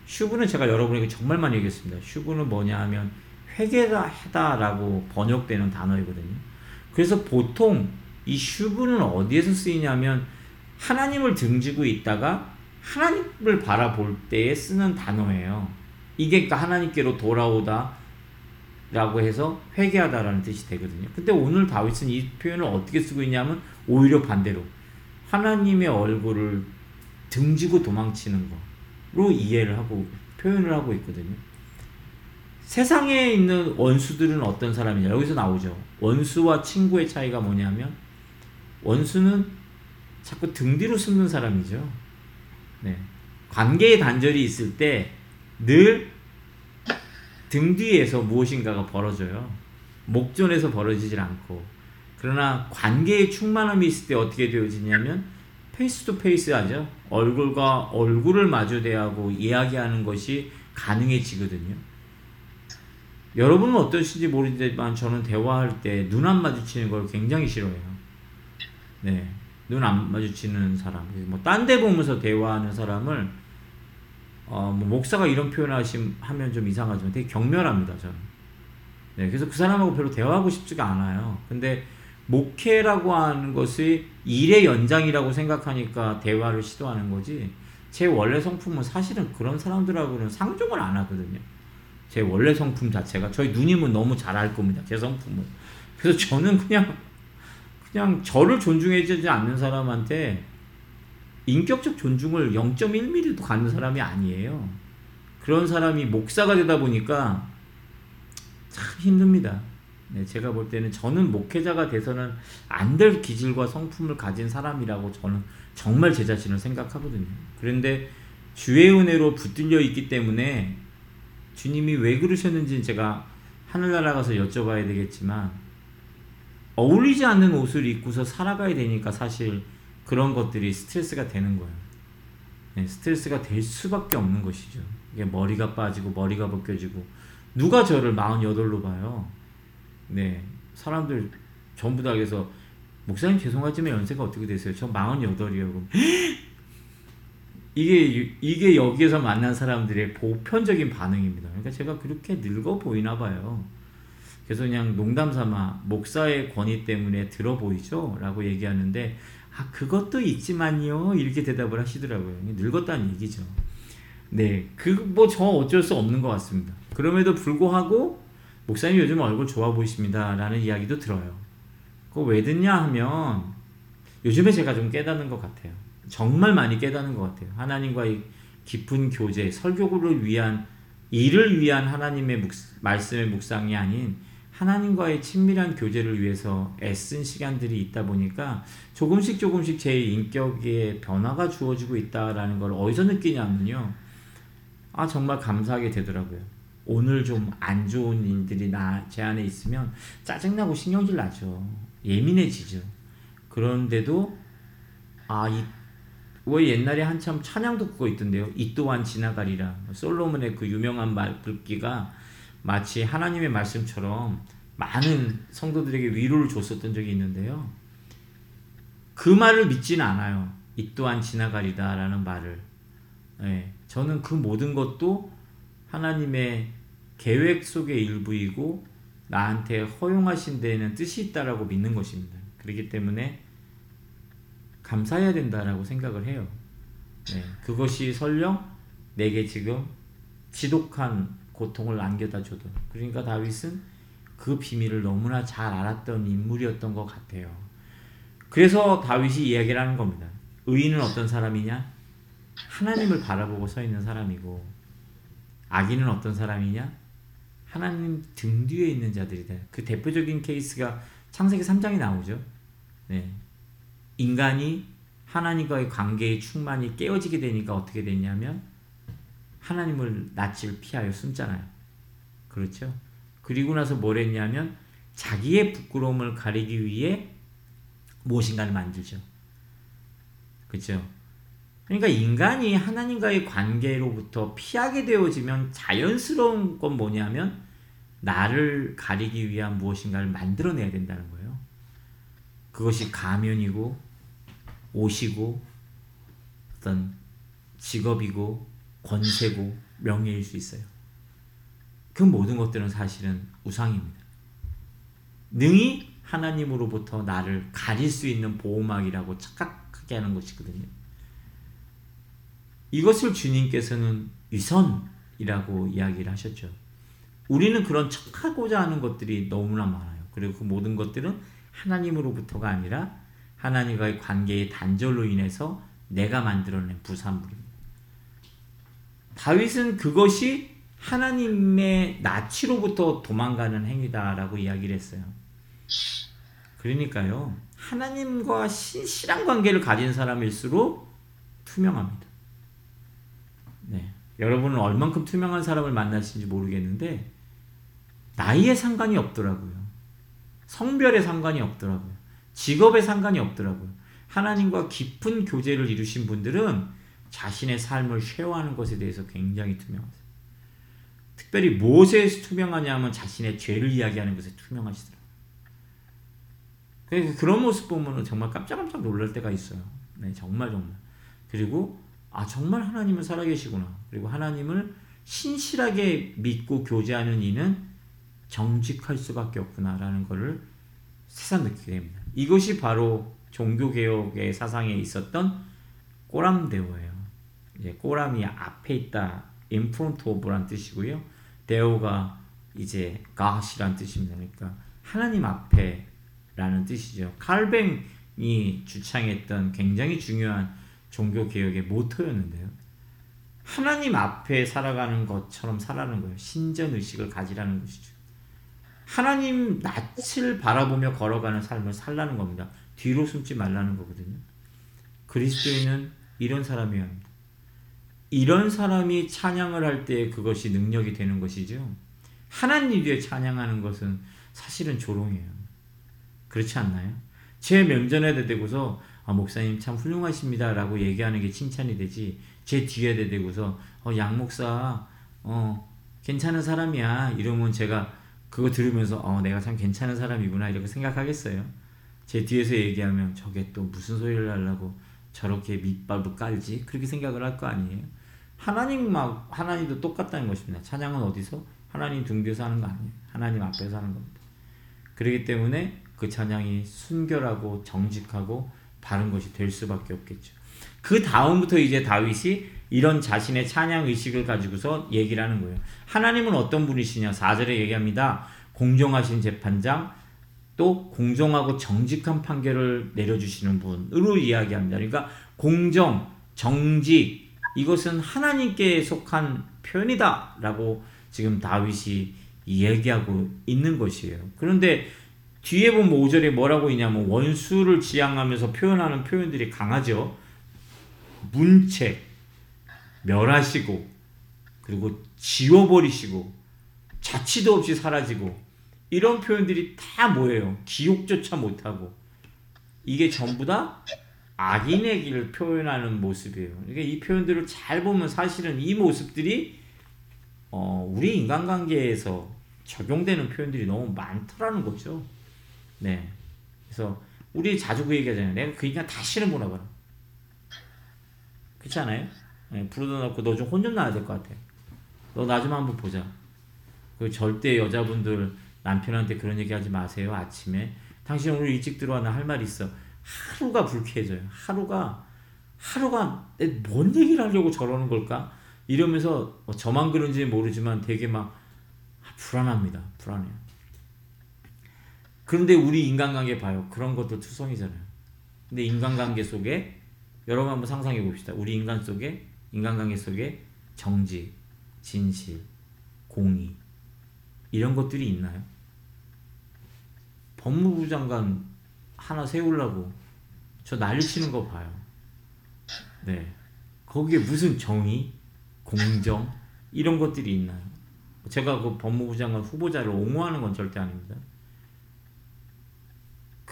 Speaker 1: 슈브는 제가 여러분에게 정말 많이 얘기했습니다. 슈브는 뭐냐 하면 회개하다라고 번역되는 단어이거든요. 그래서 보통 이 슈브는 어디에서 쓰이냐면 하나님을 등지고 있다가 하나님을 바라볼 때에 쓰는 단어예요. 이게 그러니까 하나님께로 돌아오다 라고 해서 회개하다라는 뜻이 되거든요. 근데 오늘 다윗은 이 표현을 어떻게 쓰고 있냐면 오히려 반대로 하나님의 얼굴을 등지고 도망치는 거로 이해를 하고 표현을 하고 있거든요. 세상에 있는 원수들은 어떤 사람이냐 여기서 나오죠. 원수와 친구의 차이가 뭐냐면 원수는 자꾸 등 뒤로 숨는 사람이죠. 네. 관계의 단절이 있을 때 늘 등 뒤에서 무엇인가가 벌어져요. 목전에서 벌어지질 않고. 그러나 관계의 충만함이 있을 때 어떻게 되어지냐면 face to face 하죠. 얼굴과 얼굴을 마주 대하고 이야기하는 것이 가능해지거든요. 여러분은 어떠신지 모르지만 저는 대화할 때 눈 안 마주치는 걸 굉장히 싫어해요. 네. 눈 안 마주치는 사람. 뭐, 딴 데 보면서 대화하는 사람을 어, 뭐 목사가 이런 표현 하면 좀 이상하지만 되게 경멸합니다, 저는. 네, 그래서 그 사람하고 별로 대화하고 싶지가 않아요. 근데 목회라고 하는 것이 일의 연장이라고 생각하니까 대화를 시도하는 거지. 제 원래 성품은 사실은 그런 사람들하고는 상종을 안 하거든요. 제 원래 성품 자체가 저희 누님은 너무 잘 알 겁니다. 제 성품을. 그래서 저는 그냥 그냥 저를 존중해 주지 않는 사람한테 인격적 존중을 0.1mm도 갖는 사람이 아니에요. 그런 사람이 목사가 되다 보니까 참 힘듭니다. 네, 제가 볼 때는 저는 목회자가 돼서는 안 될 기질과 성품을 가진 사람이라고 저는 정말 제 자신을 생각하거든요. 그런데 주의 은혜로 붙들려 있기 때문에 주님이 왜 그러셨는지 제가 하늘나라 가서 여쭤봐야 되겠지만 어울리지 않는 옷을 입고서 살아가야 되니까 사실 그런 것들이 스트레스가 되는 거예요. 네, 스트레스가 될 수밖에 없는 것이죠. 이게 머리가 빠지고 머리가 벗겨지고 누가 저를 48로 봐요. 네. 사람들 전부 다 그래서 목사님 죄송하지만 연세가 어떻게 되세요? 저 48이에요. [gasps] 이게 이게 여기에서 만난 사람들의 보편적인 반응입니다. 그러니까 제가 그렇게 늙어 보이나 봐요. 그래서 그냥 농담 삼아 목사의 권위 때문에 들어 보이죠? 라고 얘기하는데 아 그것도 있지만요 이렇게 대답을 하시더라고요 늙었다는 얘기죠 네 그 뭐 저 어쩔 수 없는 것 같습니다 그럼에도 불구하고 목사님 요즘 얼굴 좋아 보이십니다 라는 이야기도 들어요 그거 왜 듣냐 하면 요즘에 제가 좀 깨닫는 것 같아요 정말 많이 깨닫는 것 같아요 하나님과의 깊은 교제 설교를 위한 일을 위한 하나님의 묵, 말씀의 묵상이 아닌 하나님과의 친밀한 교제를 위해서 애쓴 시간들이 있다 보니까 조금씩 조금씩 제 인격에 변화가 주어지고 있다라는 걸 어디서 느끼냐면요. 아, 정말 감사하게 되더라고요. 오늘 좀 안 좋은 일들이 나, 제 안에 있으면 짜증나고 신경질 나죠. 예민해지죠. 그런데도, 아, 이, 왜 옛날에 한참 찬양도 그거 있던데요. 이 또한 지나가리라. 솔로몬의 그 유명한 말, 글귀가 마치 하나님의 말씀처럼 많은 성도들에게 위로를 줬었던 적이 있는데요. 그 말을 믿지는 않아요. 이 또한 지나가리다 라는 말을. 네, 저는 그 모든 것도 하나님의 계획 속의 일부이고 나한테 허용하신 데에는 뜻이 있다라고 믿는 것입니다. 그렇기 때문에 감사해야 된다라고 생각을 해요. 네, 그것이 설령 내게 지금 지독한 고통을 안겨다 줘도 그러니까 다윗은 그 비밀을 너무나 잘 알았던 인물이었던 것 같아요. 그래서 다윗이 이야기를 하는 겁니다. 의인은 어떤 사람이냐? 하나님을 바라보고 서 있는 사람이고 악인은 어떤 사람이냐? 하나님 등 뒤에 있는 자들이다. 그 대표적인 케이스가 창세기 3장에 나오죠. 네. 인간이 하나님과의 관계의 충만이 깨어지게 되니까 어떻게 됐냐면 하나님을 낯을 피하여 숨잖아요. 그렇죠? 그리고 나서 뭘 했냐면 자기의 부끄러움을 가리기 위해 무엇인가를 만들죠. 그렇죠? 그러니까 인간이 하나님과의 관계로부터 피하게 되어지면 자연스러운 건 뭐냐면 나를 가리기 위한 무엇인가를 만들어내야 된다는 거예요. 그것이 가면이고 옷이고 어떤 직업이고 권세고 명예일 수 있어요. 그 모든 것들은 사실은 우상입니다. 능히 하나님으로부터 나를 가릴 수 있는 보호막이라고 착각하게 하는 것이거든요. 이것을 주님께서는 위선이라고 이야기를 하셨죠. 우리는 그런 척하고자 하는 것들이 너무나 많아요. 그리고 그 모든 것들은 하나님으로부터가 아니라 하나님과의 관계의 단절로 인해서 내가 만들어낸 부산물입니다. 다윗은 그것이 하나님의 나치로부터 도망가는 행위다라고 이야기를 했어요. 그러니까요. 하나님과 신실한 관계를 가진 사람일수록 투명합니다. 네. 여러분은 얼만큼 투명한 사람을 만나신지 모르겠는데 나이에 상관이 없더라고요. 성별에 상관이 없더라고요. 직업에 상관이 없더라고요. 하나님과 깊은 교제를 이루신 분들은 자신의 삶을 쉐어하는 것에 대해서 굉장히 투명하세요. 특별히 무엇에 투명하냐면 자신의 죄를 이야기하는 것에 투명하시더라고요. 그러니까 그런 모습 보면 정말 깜짝깜짝 놀랄 때가 있어요. 네, 정말 정말. 그리고 아 정말 하나님은 살아계시구나. 그리고 하나님을 신실하게 믿고 교제하는 이는 정직할 수밖에 없구나라는 것을 새삼 느끼게 됩니다. 이것이 바로 종교개혁의 사상에 있었던 꼬람데오예요. 이제 꼬람이 앞에 있다, in front of란 뜻이고요. 데오가 이제 God이란 뜻입니다. 그러니까 하나님 앞에라는 뜻이죠. 칼뱅이 주창했던 굉장히 중요한 종교 개혁의 모토였는데요. 하나님 앞에 살아가는 것처럼 살아가는 거예요. 신전 의식을 가지라는 것이죠. 하나님 낯을 바라보며 걸어가는 삶을 살라는 겁니다. 뒤로 숨지 말라는 거거든요. 그리스도인은 이런 사람이어야 합니다. 이런 사람이 찬양을 할 때 그것이 능력이 되는 것이죠. 하나님 위에 찬양하는 것은 사실은 조롱이에요. 그렇지 않나요? 제 면전에 대고서 아, 목사님 참 훌륭하십니다 라고 얘기하는 게 칭찬이 되지. 제 뒤에 대고서 어, 양 목사 어, 괜찮은 사람이야 이러면 제가 그거 들으면서 어, 내가 참 괜찮은 사람이구나 이렇게 생각하겠어요. 제 뒤에서 얘기하면 저게 또 무슨 소리를 하려고 저렇게 밑밥을 깔지 그렇게 생각을 할 거 아니에요. 하나님 막 하나님도 똑같다는 것입니다. 찬양은 어디서 하나님 등 뒤에서 하는 거 아니에요. 하나님 앞에서 하는 겁니다. 그렇기 때문에 그 찬양이 순결하고 정직하고 바른 것이 될 수밖에 없겠죠. 그 다음부터 이제 다윗이 이런 자신의 찬양 의식을 가지고서 얘기를 하는 거예요. 하나님은 어떤 분이시냐? 4절에 얘기합니다. 공정하신 재판장, 또 공정하고 정직한 판결을 내려주시는 분으로 이야기합니다. 그러니까 공정, 정직, 이것은 하나님께 속한 표현이다라고 지금 다윗이 얘기하고 있는 것이에요. 그런데 뒤에 보면 5절에 뭐라고 있냐면 원수를 지향하면서 표현하는 표현들이 강하죠. 문책, 멸하시고, 그리고 지워버리시고, 자치도 없이 사라지고, 이런 표현들이 다 뭐예요? 기억조차 못하고. 이게 전부 다 악인의 길을 표현하는 모습이에요. 그러니까 이 표현들을 잘 보면 사실은 이 모습들이 어, 우리 인간관계에서 적용되는 표현들이 너무 많더라는 거죠. 네. 그래서 우리 자주 그 얘기하잖아요. 내가 그 인간 다시는 보내봐라. 그렇지 않아요? 네, 부르다 놓고 너 좀 혼 좀 나야 될 것 같아. 너 나 좀 한번 보자. 그 절대 여자분들 남편한테 그런 얘기 하지 마세요. 아침에. 당신 오늘 일찍 들어와 나 할 말 있어. 하루가 불쾌해져요. 하루가 하루가 뭔 얘기를 하려고 저러는 걸까? 이러면서 뭐 저만 그런지 모르지만 되게 막 불안합니다. 불안해요. 그런데 우리 인간관계 봐요. 그런 것도 투성이잖아요. 근데 인간관계 속에 여러분 한번 상상해 봅시다. 우리 인간 속에 인간관계 속에 정직, 진실, 공의 이런 것들이 있나요? 법무부 장관 하나 세우려고 저 난리 치는 거 봐요. 네. 거기에 무슨 정의, 공정 이런 것들이 있나요? 제가 그 법무부 장관 후보자를 옹호하는 건 절대 아닙니다.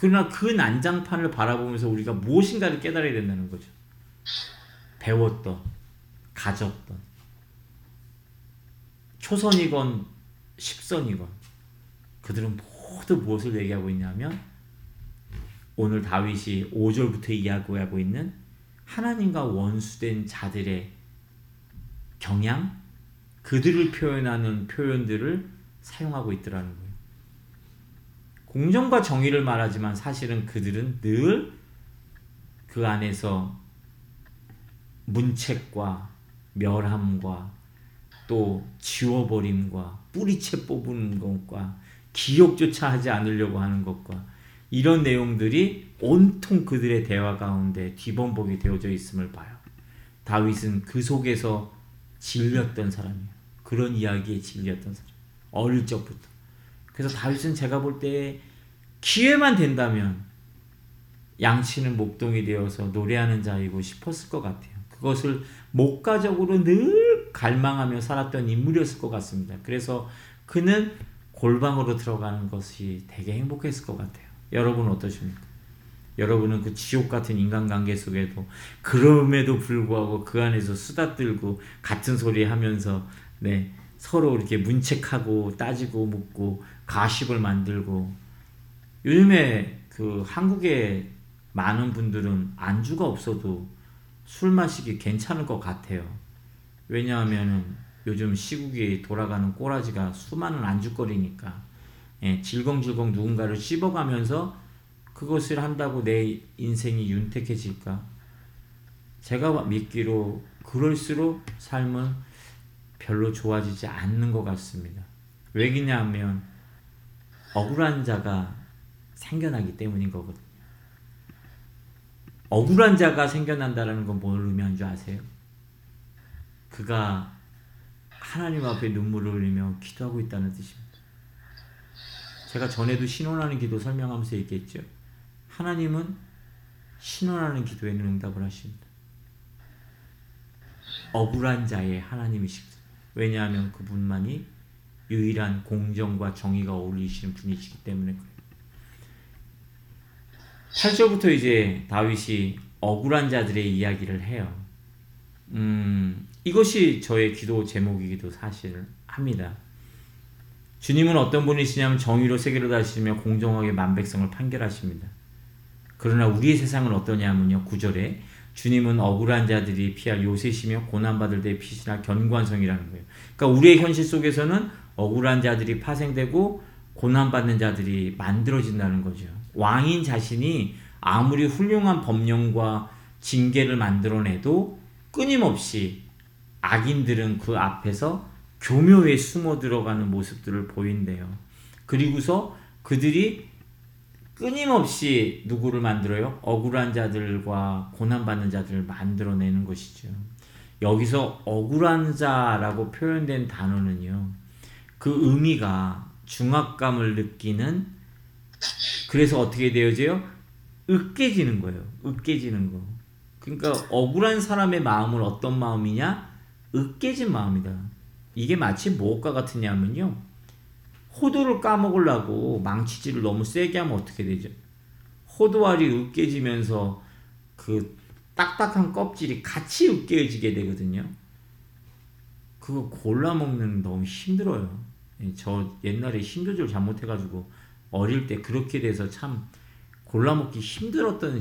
Speaker 1: 그러나 그 난장판을 바라보면서 우리가 무엇인가를 깨달아야 된다는 거죠. 배웠던, 가졌던, 초선이건 십선이건 그들은 모두 무엇을 얘기하고 있냐면 오늘 다윗이 5절부터 이야기하고 있는 하나님과 원수된 자들의 경향, 그들을 표현하는 표현들을 사용하고 있더라는 거예요. 공정과 정의를 말하지만 사실은 그들은 늘 그 안에서 문책과 멸함과 또 지워버림과 뿌리채 뽑은 것과 기억조차 하지 않으려고 하는 것과 이런 내용들이 온통 그들의 대화 가운데 뒤범벅이 되어져 있음을 봐요. 다윗은 그 속에서 질렸던 사람이에요. 그런 이야기의 진리였던 사람. 어릴 적부터. 그래서 다윗은 제가 볼 때 기회만 된다면 양치는 목동이 되어서 노래하는 자이고 싶었을 것 같아요. 그것을 목가적으로 늘 갈망하며 살았던 인물이었을 것 같습니다. 그래서 그는 골방으로 들어가는 것이 되게 행복했을 것 같아요. 여러분 어떠십니까? 여러분은 그 지옥 같은 인간관계 속에도 그럼에도 불구하고 그 안에서 수다 떨고 같은 소리 하면서 네 서로 이렇게 문책하고 따지고 묻고 가십을 만들고 요즘에 그 한국의 많은 분들은 안주가 없어도 술 마시기 괜찮을 것 같아요. 왜냐하면 요즘 시국이 돌아가는 꼬라지가 수많은 안주거리니까 예, 질겅질겅 누군가를 씹어가면서 그것을 한다고 내 인생이 윤택해질까? 제가 믿기로 그럴수록 삶은 별로 좋아지지 않는 것 같습니다. 왜냐 하면 억울한 자가 생겨나기 때문인 거거든요. 억울한 자가 생겨난다는 건 뭘 의미하는 줄 아세요? 그가 하나님 앞에 눈물을 흘리며 기도하고 있다는 뜻입니다. 제가 전에도 신원하는 기도 설명하면서 얘기했죠. 하나님은 신원하는 기도에는 응답을 하십니다. 억울한 자의 하나님이십니다. 왜냐하면 그분만이 유일한 공정과 정의가 어울리시는 분이시기 때문에 그래요. 8절부터 이제 다윗이 억울한 자들의 이야기를 해요. 음, 이것이 저의 기도 제목이기도 사실 합니다. 주님은 어떤 분이시냐면 정의로 세계를 다시며 공정하게 만백성을 판결하십니다. 그러나 우리의 세상은 어떠냐면요. 9절에 주님은 억울한 자들이 피할 요새시며 고난받을 때 피신할 견고한 성이라는 거예요. 그러니까 우리의 현실 속에서는 억울한 자들이 파생되고 고난받는 자들이 만들어진다는 거죠. 왕인 자신이 아무리 훌륭한 법령과 징계를 만들어내도 끊임없이 악인들은 그 앞에서 교묘에 숨어 들어가는 모습들을 보인대요. 그리고서 그들이 끊임없이 누구를 만들어요? 억울한 자들과 고난받는 자들을 만들어내는 것이죠. 여기서 억울한 자라고 표현된 단어는요. 그 의미가 중압감을 느끼는 그래서 어떻게 되어져요? 으깨지는 거예요. 으깨지는 거. 그러니까 억울한 사람의 마음은 어떤 마음이냐? 으깨진 마음이다. 이게 마치 무엇과 같으냐면요. 호두를 까먹으려고 망치질을 너무 세게 하면 어떻게 되죠? 호두알이 으깨지면서 그 딱딱한 껍질이 같이 으깨지게 되거든요. 그거 골라 먹는 너무 힘들어요. 예, 저 옛날에 힘 조절 잘못해가지고 어릴 때 그렇게 돼서 참 골라 먹기 힘들었던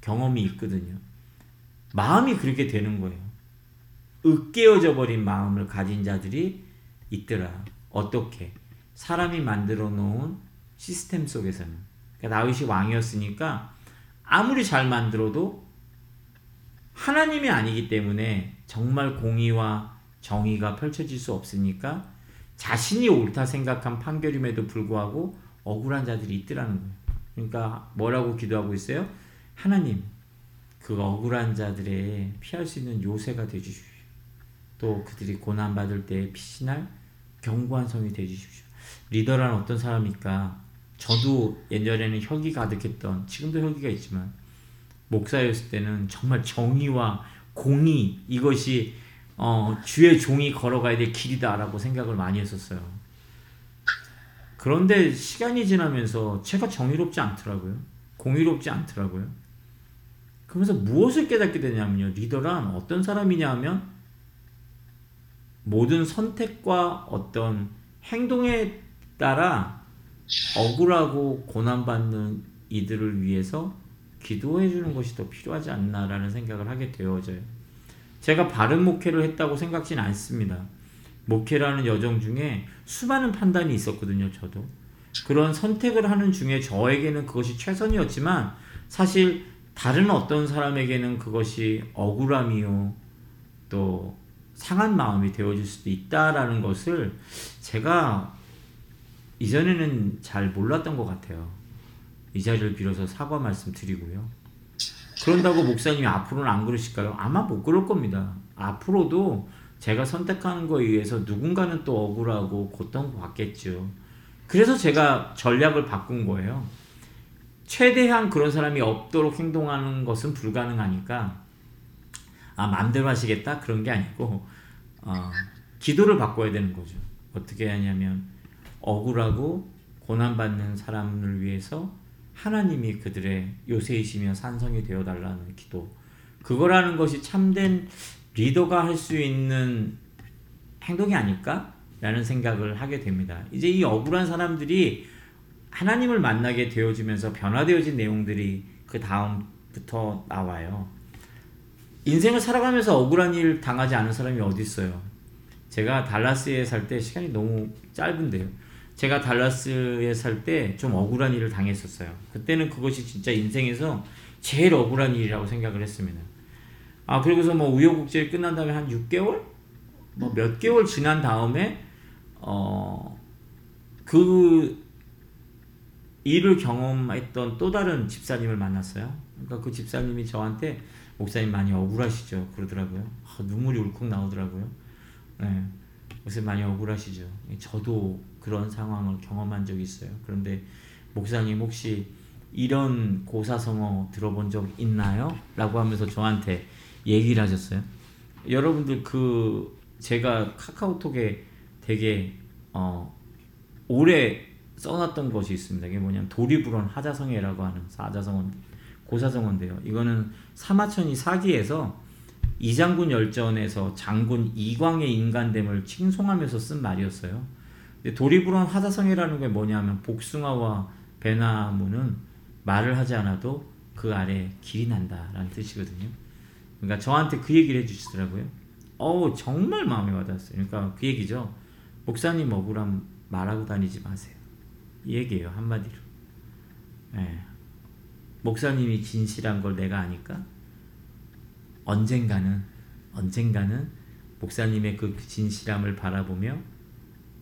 Speaker 1: 경험이 있거든요. 마음이 그렇게 되는 거예요. 으깨어져 버린 마음을 가진 자들이 있더라. 어떻게? 사람이 만들어 놓은 시스템 속에서는. 그러니까 다윗이 왕이었으니까 아무리 잘 만들어도 하나님이 아니기 때문에 정말 공의와 정의가 펼쳐질 수 없으니까 자신이 옳다 생각한 판결임에도 불구하고 억울한 자들이 있더라는 거예요. 그러니까 뭐라고 기도하고 있어요? 하나님, 그 억울한 자들의 피할 수 있는 요새가 되주십시오. 또 그들이 고난받을 때 피신할 견고한 성이 되주십시오. 리더란 어떤 사람입니까? 저도 예전에는 혁이 가득했던, 지금도 혁이가 있지만, 목사였을 때는 정말 정의와 공의, 이것이 어, 주의 종이 걸어가야 될 길이다라고 생각을 많이 했었어요. 그런데 시간이 지나면서 제가 정의롭지 않더라고요. 공의롭지 않더라고요. 그러면서 무엇을 깨닫게 되냐면요. 리더란 어떤 사람이냐 하면 모든 선택과 어떤 행동에 따라 억울하고 고난받는 이들을 위해서 기도해 주는 것이 더 필요하지 않나라는 생각을 하게 되어져요. 제가 바른 목회를 했다고 생각진 않습니다. 목회라는 여정 중에 수많은 판단이 있었거든요, 저도. 그런 선택을 하는 중에 저에게는 그것이 최선이었지만 사실 다른 어떤 사람에게는 그것이 억울함이요, 또 상한 마음이 되어질 수도 있다라는 것을 제가 이전에는 잘 몰랐던 것 같아요. 이 자리를 빌어서 사과 말씀 드리고요. 그런다고 목사님이 앞으로는 안 그러실까요? 아마 못 그럴 겁니다. 앞으로도 제가 선택하는 거에 의해서 누군가는 또 억울하고 고통받겠죠. 그래서 제가 전략을 바꾼 거예요. 최대한 그런 사람이 없도록 행동하는 것은 불가능하니까 아 마음대로 하시겠다 그런 게 아니고 어, 기도를 바꿔야 되는 거죠. 어떻게 하냐면 억울하고 고난받는 사람을 위해서 하나님이 그들의 요새이시며 산성이 되어 달라는 기도. 그거라는 것이 참된 리더가 할 수 있는 행동이 아닐까 라는 생각을 하게 됩니다. 이제 이 억울한 사람들이 하나님을 만나게 되어지면서 변화되어진 내용들이 그 다음부터 나와요. 인생을 살아가면서 억울한 일 당하지 않은 사람이 어디 있어요? 제가 달라스에 살 때 시간이 너무 짧은데요. 제가 달라스에 살 때 좀 억울한 일을 당했었어요. 그때는 그것이 진짜 인생에서 제일 억울한 일이라고 생각을 했습니다. 아, 그리고서 뭐 우여곡절 끝난 다음에 한 6개월? 뭐 몇 개월 지난 다음에, 어, 그 일을 경험했던 또 다른 집사님을 만났어요. 그러니까 그 집사님이 저한테 목사님 많이 억울하시죠? 그러더라고요. 아, 눈물이 울컥 나오더라고요. 네. 요새 많이 억울하시죠? 저도 그런 상황을 경험한 적이 있어요. 그런데 목사님 혹시 이런 고사성어 들어본 적 있나요? 라고 하면서 저한테 얘기를 하셨어요. 여러분들 그 제가 카카오톡에 되게 어 오래 써놨던 것이 있습니다. 이게 뭐냐면 도리불원 하자성애라고 하는 사자성어 고사성어인데요. 이거는 사마천이 사기에서 이장군 열전에서 장군 이광의 인간됨을 칭송하면서 쓴 말이었어요. 도리불원 하자성이라는 게 뭐냐면 복숭아와 배나무는 말을 하지 않아도 그 아래 길이 난다라는 뜻이거든요. 그러니까 저한테 그 얘기를 해주시더라고요. 어우 정말 마음에 와닿았어요. 그러니까 그 얘기죠. 목사님 억울함 말하고 다니지 마세요. 이 얘기예요 한마디로. 네. 목사님이 진실한 걸 내가 아니까 언젠가는 언젠가는 목사님의 그 진실함을 바라보며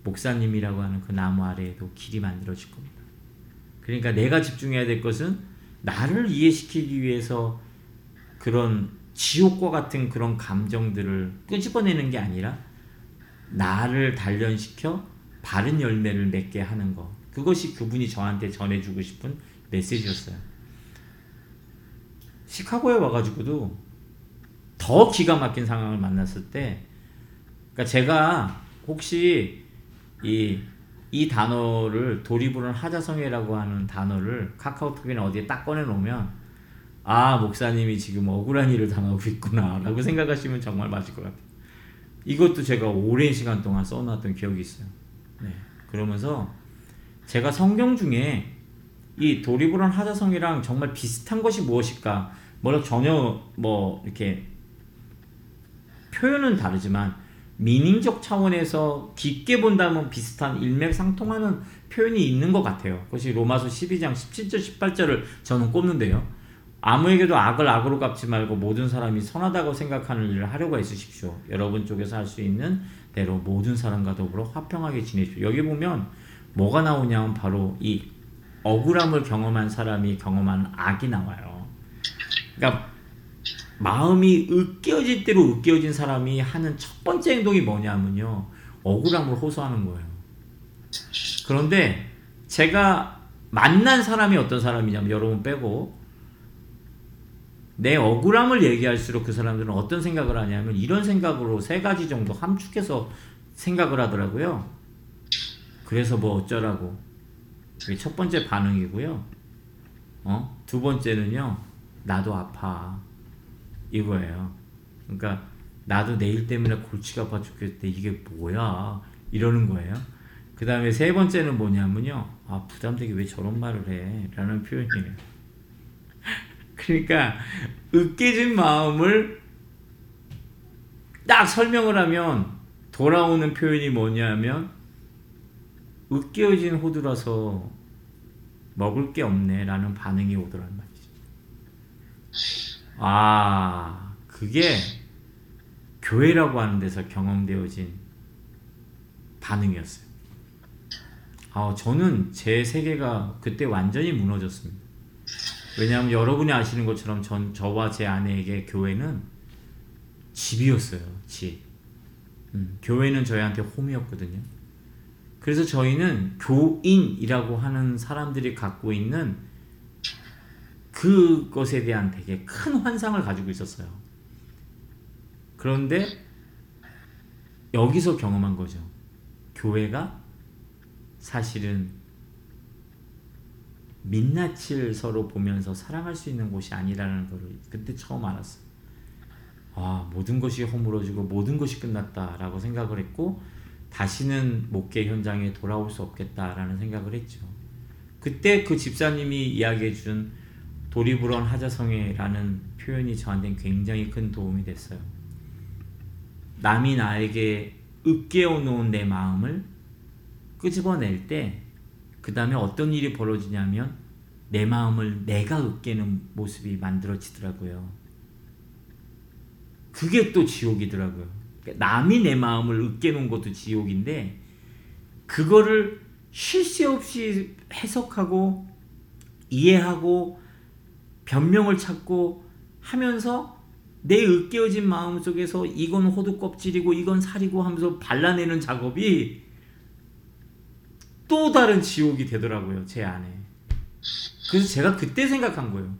Speaker 1: 목사님이라고 하는 그 나무 아래에도 길이 만들어질 겁니다. 그러니까 내가 집중해야 될 것은 나를 이해시키기 위해서 그런 지옥과 같은 그런 감정들을 끄집어내는 게 아니라 나를 단련시켜 바른 열매를 맺게 하는 것. 그것이 그분이 저한테 전해주고 싶은 메시지였어요. 시카고에 와가지고도 더 기가 막힌 상황을 만났을 때, 그러니까 제가 혹시 이, 이 단어를 도리부른 하자성애라고 하는 단어를 카카오톡이나 어디에 딱 꺼내놓으면, 아, 목사님이 지금 억울한 일을 당하고 있구나, 라고 생각하시면 정말 맞을 것 같아요. 이것도 제가 오랜 시간 동안 써놨던 기억이 있어요. 네. 그러면서 제가 성경 중에 이 도리부란 하자성이랑 정말 비슷한 것이 무엇일까? 뭐라 전혀 뭐 이렇게 표현은 다르지만 미닝적 차원에서 깊게 본다면 비슷한 일맥상통하는 표현이 있는 것 같아요. 그것이 로마서 12장 17절 18절을 저는 꼽는데요. 아무에게도 악을 악으로 갚지 말고 모든 사람이 선하다고 생각하는 일을 하려고 애쓰십시오. 여러분 쪽에서 할 수 있는 대로 모든 사람과 더불어 화평하게 지내십시오. 여기 보면 뭐가 나오냐면 바로 이 억울함을 경험한 사람이 경험한 악이 나와요. 그러니까 마음이 으깨어질 대로 으깨어진 사람이 하는 첫 번째 행동이 뭐냐면요. 억울함을 호소하는 거예요. 그런데 제가 만난 사람이 어떤 사람이냐면 여러분 빼고 내 억울함을 얘기할수록 그 사람들은 어떤 생각을 하냐면 이런 생각으로 세 가지 정도 함축해서 생각을 하더라고요. 그래서 뭐 어쩌라고. 그게 첫 번째 반응이고요. 어? 두 번째는요. 나도 아파. 이거예요. 그러니까 나도 내일 때문에 골치가 아파 죽겠대. 이게 뭐야? 이러는 거예요. 그 다음에 세 번째는 뭐냐면요. 아, 부담되게 왜 저런 말을 해? 라는 표현이에요. [laughs] 그러니까, 으깨진 마음을 딱 설명을 하면 돌아오는 표현이 뭐냐면, 으깨어진 호두라서 먹을 게 없네 라는 반응이 오더란 말이죠. 아, 그게 교회라고 하는 데서 경험되어진 반응이었어요. 아, 저는 제 세계가 그때 완전히 무너졌습니다. 왜냐하면 여러분이 아시는 것처럼 전, 저와 제 아내에게 교회는 집이었어요. 집. 음, 교회는 저희한테 홈이었거든요. 그래서 저희는 교인이라고 하는 사람들이 갖고 있는 그것에 대한 되게 큰 환상을 가지고 있었어요. 그런데 여기서 경험한 거죠. 교회가 사실은 민낯을 서로 보면서 사랑할 수 있는 곳이 아니라는 것을 그때 처음 알았어요. 아, 모든 것이 허물어지고 모든 것이 끝났다라고 생각을 했고 다시는 목회 현장에 돌아올 수 없겠다라는 생각을 했죠. 그때 그 집사님이 이야기해 준 도리불언 하자성회라는 표현이 저한테는 굉장히 큰 도움이 됐어요. 남이 나에게 으깨어 놓은 내 마음을 끄집어낼 때, 그 다음에 어떤 일이 벌어지냐면, 내 마음을 내가 으깨는 모습이 만들어지더라고요. 그게 또 지옥이더라고요. 그러니까 남이 내 마음을 으깨놓은 것도 지옥인데, 그거를 쉴 새 없이 해석하고, 이해하고, 변명을 찾고 하면서 내 으깨어진 마음 속에서 이건 호두 껍질이고 이건 살이고 하면서 발라내는 작업이 또 다른 지옥이 되더라고요 제 안에. 그래서 제가 그때 생각한 거예요.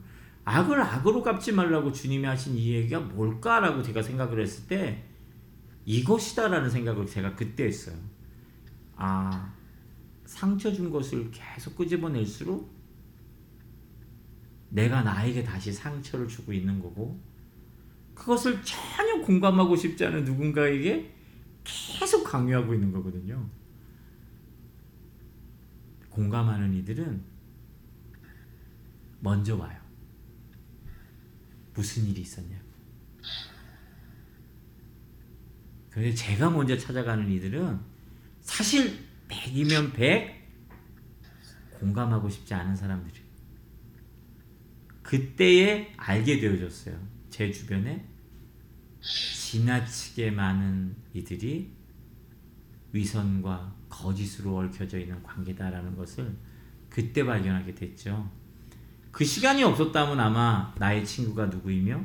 Speaker 1: 악을 악으로 갚지 말라고 주님이 하신 이 얘기가 뭘까라고 제가 생각을 했을 때 이것이다라는 생각을 제가 그때 했어요. 아 상처 준 것을 계속 끄집어낼수록 내가 나에게 다시 상처를 주고 있는 거고 그것을 전혀 공감하고 싶지 않은 누군가에게 계속 강요하고 있는 거거든요. 공감하는 이들은 먼저 와요. 무슨 일이 있었냐고. 그런데 제가 먼저 찾아가는 이들은 사실 100이면 100 공감하고 싶지 않은 사람들이에요. 그때에 알게 되어졌어요. 제 주변에 지나치게 많은 이들이 위선과 거짓으로 얽혀져 있는 관계다라는 것을 그때 발견하게 됐죠. 그 시간이 없었다면 아마 나의 친구가 누구이며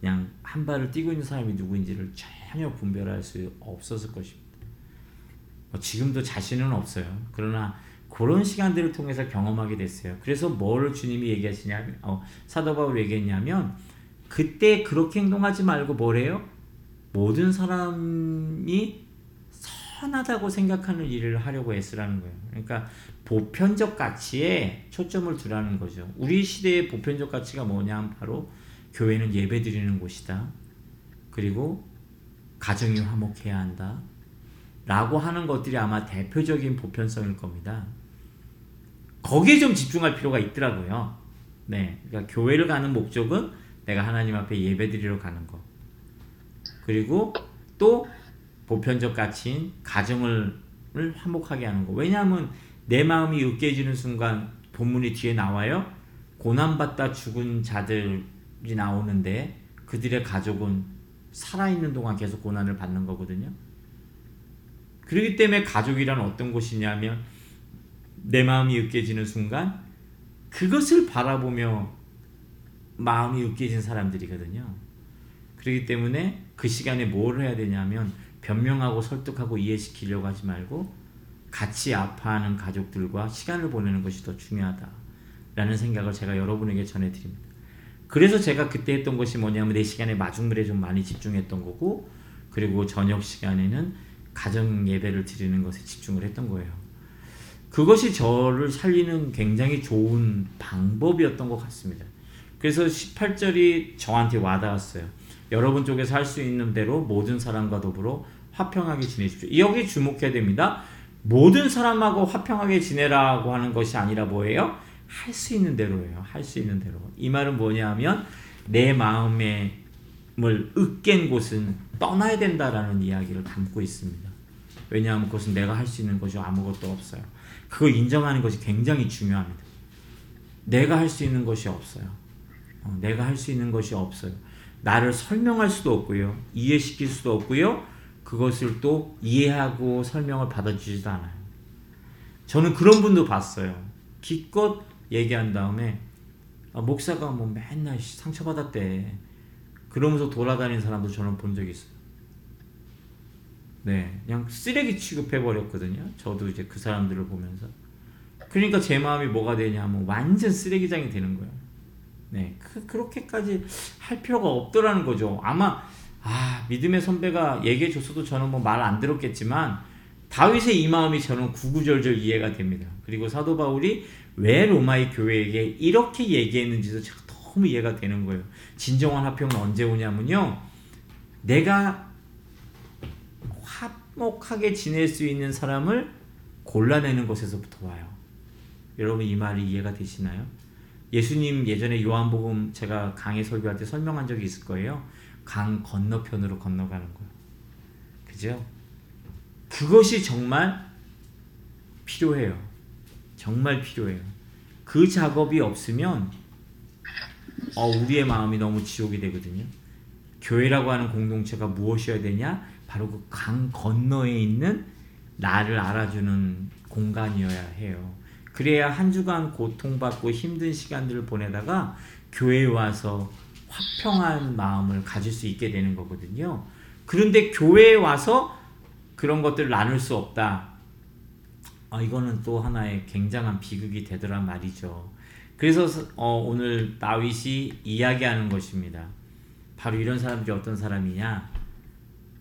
Speaker 1: 그냥 한 발을 뛰고 있는 사람이 누구인지를 전혀 분별할 수 없었을 것입니다. 뭐 지금도 자신은 없어요. 그러나 그런 시간들을 통해서 경험하게 됐어요. 그래서 뭘 주님이 얘기하시냐면 어, 사도 바울 얘기했냐면 그때 그렇게 행동하지 말고 뭐래요? 모든 사람이 선하다고 생각하는 일을 하려고 애쓰라는 거예요. 그러니까 보편적 가치에 초점을 두라는 거죠. 우리 시대의 보편적 가치가 뭐냐 바로 교회는 예배 드리는 곳이다. 그리고 가정이 화목해야 한다. 라고 하는 것들이 아마 대표적인 보편성일 겁니다. 거기에 좀 집중할 필요가 있더라고요. 네. 그러니까 교회를 가는 목적은 내가 하나님 앞에 예배드리러 가는 거. 그리고 또 보편적 가치인 가정을 화목하게 하는 거. 왜냐하면 내 마음이 으깨지는 순간 본문이 뒤에 나와요. 고난받다 죽은 자들이 나오는데 그들의 가족은 살아있는 동안 계속 고난을 받는 거거든요. 그렇기 때문에 가족이란 어떤 곳이냐면 내 마음이 으깨지는 순간 그것을 바라보며 마음이 으깨진 사람들이거든요. 그렇기 때문에 그 시간에 뭘 해야 되냐면 변명하고 설득하고 이해시키려고 하지 말고 같이 아파하는 가족들과 시간을 보내는 것이 더 중요하다라는 생각을 제가 여러분에게 전해드립니다. 그래서 제가 그때 했던 것이 뭐냐면 내 시간에 마중물에 좀 많이 집중했던 거고 그리고 저녁 시간에는 가정 예배를 드리는 것에 집중을 했던 거예요. 그것이 저를 살리는 굉장히 좋은 방법이었던 것 같습니다. 그래서 18절이 저한테 와닿았어요. 여러분 쪽에서 할 수 있는 대로 모든 사람과 더불어 화평하게 지내십시오. 여기 주목해야 됩니다. 모든 사람하고 화평하게 지내라고 하는 것이 아니라 뭐예요? 할 수 있는 대로예요. 할 수 있는 대로. 이 말은 뭐냐 하면 내 마음을 으깬 곳은 떠나야 된다라는 이야기를 담고 있습니다. 왜냐하면 그것은 내가 할 수 있는 것이 아무것도 없어요. 그걸 인정하는 것이 굉장히 중요합니다. 내가 할 수 있는 것이 없어요. 어, 내가 할 수 있는 것이 없어요. 나를 설명할 수도 없고요. 이해시킬 수도 없고요. 그것을 또 이해하고 설명을 받아주지도 않아요. 저는 그런 분도 봤어요. 기껏 얘기한 다음에 아, 목사가 뭐 맨날 상처받았대. 그러면서 돌아다니는 사람도 저는 본 적이 있어요. 네, 그냥 쓰레기 취급해 버렸거든요. 저도 이제 그 사람들을 보면서. 그러니까 제 마음이 뭐가 되냐면 완전 쓰레기장이 되는 거예요. 네, 그, 그렇게까지 할 필요가 없더라는 거죠. 아마 아 믿음의 선배가 얘기해 줬어도 저는 뭐 말 안 들었겠지만 다윗의 이 마음이 저는 구구절절 이해가 됩니다. 그리고 사도 바울이 왜 로마의 교회에게 이렇게 얘기했는지도 제가 너무 이해가 되는 거예요. 진정한 화평은 언제 오냐면요. 내가 화목하게 지낼 수 있는 사람을 골라내는 것에서부터 와요. 여러분 이 말이 이해가 되시나요? 예수님 예전에 요한복음 제가 강의 설교할 때 설명한 적이 있을 거예요. 강 건너편으로 건너가는 거예요. 그죠? 그것이 정말 필요해요. 정말 필요해요. 그 작업이 없으면 어, 우리의 마음이 너무 지옥이 되거든요. 교회라고 하는 공동체가 무엇이어야 되냐? 바로 그 강 건너에 있는 나를 알아주는 공간이어야 해요. 그래야 한 주간 고통받고 힘든 시간들을 보내다가 교회에 와서 화평한 마음을 가질 수 있게 되는 거거든요. 그런데 교회에 와서 그런 것들을 나눌 수 없다. 아, 이거는 또 하나의 굉장한 비극이 되더란 말이죠. 그래서 어, 오늘 다윗이 이야기하는 것입니다. 바로 이런 사람들이 어떤 사람이냐?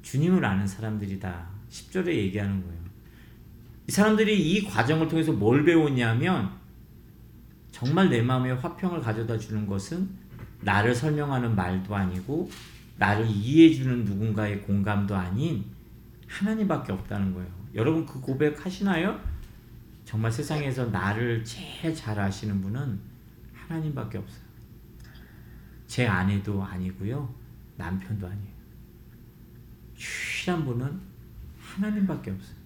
Speaker 1: 주님을 아는 사람들이다. 10절에 얘기하는 거예요. 이 사람들이 이 과정을 통해서 뭘 배웠냐면 정말 내 마음에 화평을 가져다 주는 것은 나를 설명하는 말도 아니고 나를 이해해 주는 누군가의 공감도 아닌 하나님밖에 없다는 거예요. 여러분 그 고백 하시나요? 정말 세상에서 나를 제일 잘 아시는 분은 하나님밖에 없어요. 제 아내도 아니고요. 남편도 아니에요. 유일한 분은 하나님밖에 없어요.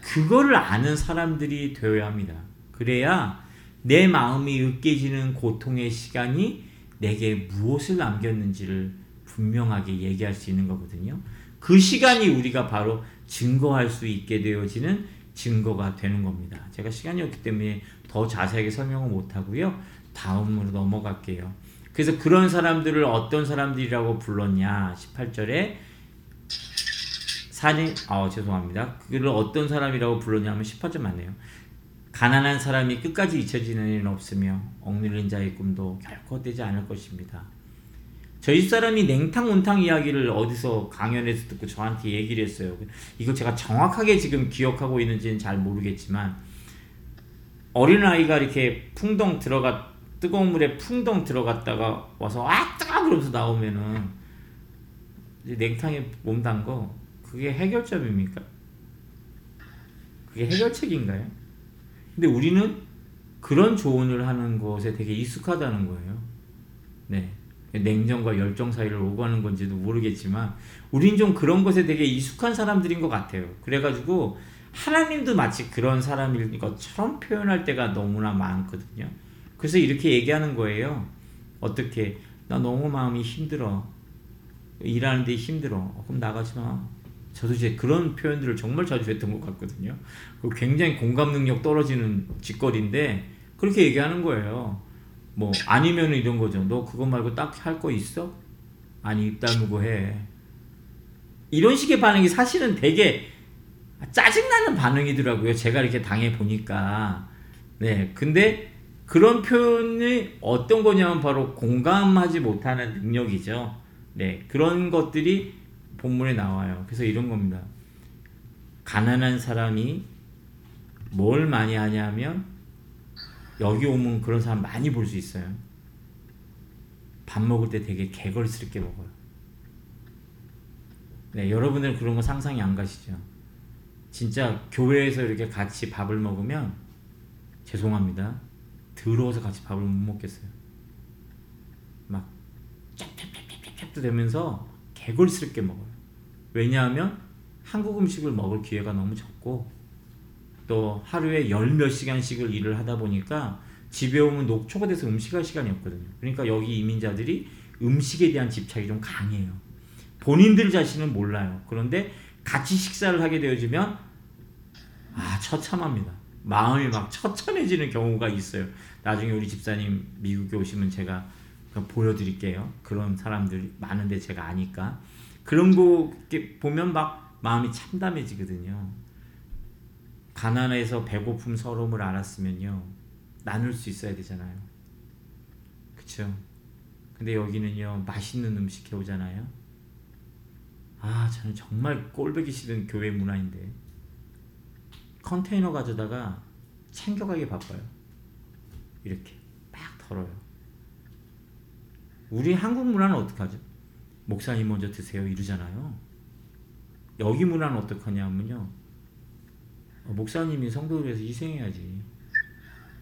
Speaker 1: 그거를 아는 사람들이 되어야 합니다. 그래야 내 마음이 으깨지는 고통의 시간이 내게 무엇을 남겼는지를 분명하게 얘기할 수 있는 거거든요. 그 시간이 우리가 바로 증거할 수 있게 되어지는 증거가 되는 겁니다. 제가 시간이 없기 때문에 더 자세하게 설명을 못 하고요. 다음으로 넘어갈게요. 그래서 그런 사람들을 어떤 사람들이라고 불렀냐? 18절에 산이 아 죄송합니다. 그를 어떤 사람이라고 불렀냐면 18절 맞네요. 가난한 사람이 끝까지 잊혀지는 일은 없으며 억눌린 자의 꿈도 결코 되지 않을 것입니다. 저희 사람이 냉탕 온탕 이야기를 어디서 강연에서 듣고 저한테 얘기를 했어요. 이거 제가 정확하게 지금 기억하고 있는지는 잘 모르겠지만 어린 아이가 이렇게 풍덩 들어가 뜨거운 물에 풍덩 들어갔다가 와서 아 뜨거 그러면서 나오면은 냉탕에 몸 담거 그게 해결점입니까? 그게 해결책인가요? 근데 우리는 그런 조언을 하는 것에 되게 익숙하다는 거예요. 네. 냉정과 열정 사이를 오가는 건지도 모르겠지만 우린 좀 그런 것에 되게 익숙한 사람들인 것 같아요. 그래가지고 하나님도 마치 그런 사람일 것처럼 표현할 때가 너무나 많거든요. 그래서 이렇게 얘기하는 거예요. 어떻게 나 너무 마음이 힘들어 일하는데 힘들어 어, 그럼 나가지 마. 저도 이제 그런 표현들을 정말 자주 했던 것 같거든요. 굉장히 공감 능력 떨어지는 짓거리인데 그렇게 얘기하는 거예요. 뭐 아니면 이런 거죠. 너 그거 말고 딱 할 거 있어? 아니 입 다물고 해. 이런 식의 반응이 사실은 되게 짜증나는 반응이더라고요. 제가 이렇게 당해 보니까. 네. 근데 그런 표현이 어떤 거냐면 바로 공감하지 못하는 능력이죠. 네. 그런 것들이 본문에 나와요. 그래서 이런 겁니다. 가난한 사람이 뭘 많이 하냐면 여기 오면 그런 사람 많이 볼 수 있어요. 밥 먹을 때 되게 개걸스럽게 먹어요. 네, 여러분들은 그런 거 상상이 안 가시죠? 진짜 교회에서 이렇게 같이 밥을 먹으면 죄송합니다. 더러워서 같이 밥을 못 먹겠어요. 막 짭짭짭짭짭도 되면서 개걸스럽게 먹어요. 왜냐하면 한국 음식을 먹을 기회가 너무 적고 또 하루에 열 몇 시간씩을 일을 하다 보니까 집에 오면 녹초가 돼서 음식할 시간이 없거든요. 그러니까 여기 이민자들이 음식에 대한 집착이 좀 강해요. 본인들 자신은 몰라요. 그런데 같이 식사를 하게 되어지면 아 처참합니다. 마음이 막 처참해지는 경우가 있어요. 나중에 우리 집사님 미국에 오시면 제가 보여드릴게요. 그런 사람들이 많은데 제가 아니까 그런 거 보면 막 마음이 참담해지거든요. 가난해서 배고픔 서러움을 알았으면요 나눌 수 있어야 되잖아요. 그쵸? 근데 여기는요 맛있는 음식 해오잖아요. 아 저는 정말 꼴보기 싫은 교회 문화인데 컨테이너 가져다가 챙겨가기 바빠요. 이렇게 막 덜어요. 우리 한국 문화는 어떡하죠? 목사님 먼저 드세요 이러잖아요. 여기 문화는 어떡하냐면요. 어, 목사님이 성도를 위해서 희생해야지.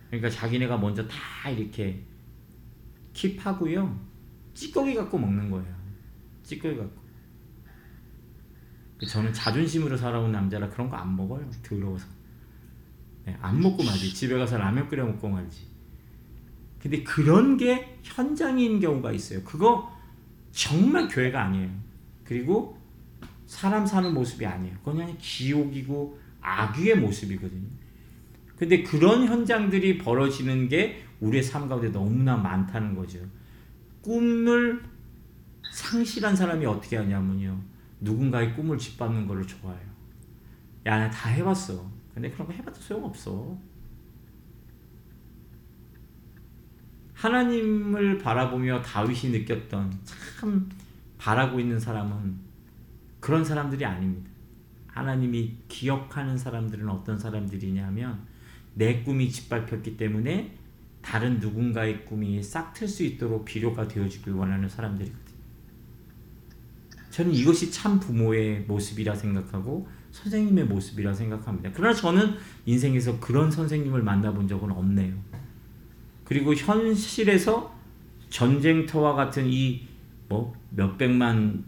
Speaker 1: 그러니까 자기네가 먼저 다 이렇게 킵하고요. 찌꺼기 갖고 먹는 거예요. 찌꺼기 갖고. 저는 자존심으로 살아온 남자라 그런 거 안 먹어요. 더러워서. 네, 안 먹고 말지. 집에 가서 라면 끓여 먹고 말지. 근데 그런 게 현장인 경우가 있어요. 그거 정말 교회가 아니에요. 그리고 사람 사는 모습이 아니에요. 그냥 지옥이고 악귀의 모습이거든요. 근데 그런 현장들이 벌어지는 게 우리의 삶 가운데 너무나 많다는 거죠. 꿈을 상실한 사람이 어떻게 하냐면요. 누군가의 꿈을 짓밟는 거를 좋아해요. 야, 나 다 해봤어. 근데 그런 거 해봐도 소용없어. 하나님을 바라보며 다윗이 느꼈던 참 바라고 있는 사람은 그런 사람들이 아닙니다. 하나님이 기억하는 사람들은 어떤 사람들이냐면 내 꿈이 짓밟혔기 때문에 다른 누군가의 꿈이 싹 틀 수 있도록 비료가 되어주길 원하는 사람들이거든요. 저는 이것이 참 부모의 모습이라 생각하고 선생님의 모습이라 생각합니다. 그러나 저는 인생에서 그런 선생님을 만나본 적은 없네요. 그리고 현실에서 전쟁터와 같은 이 뭐 몇백만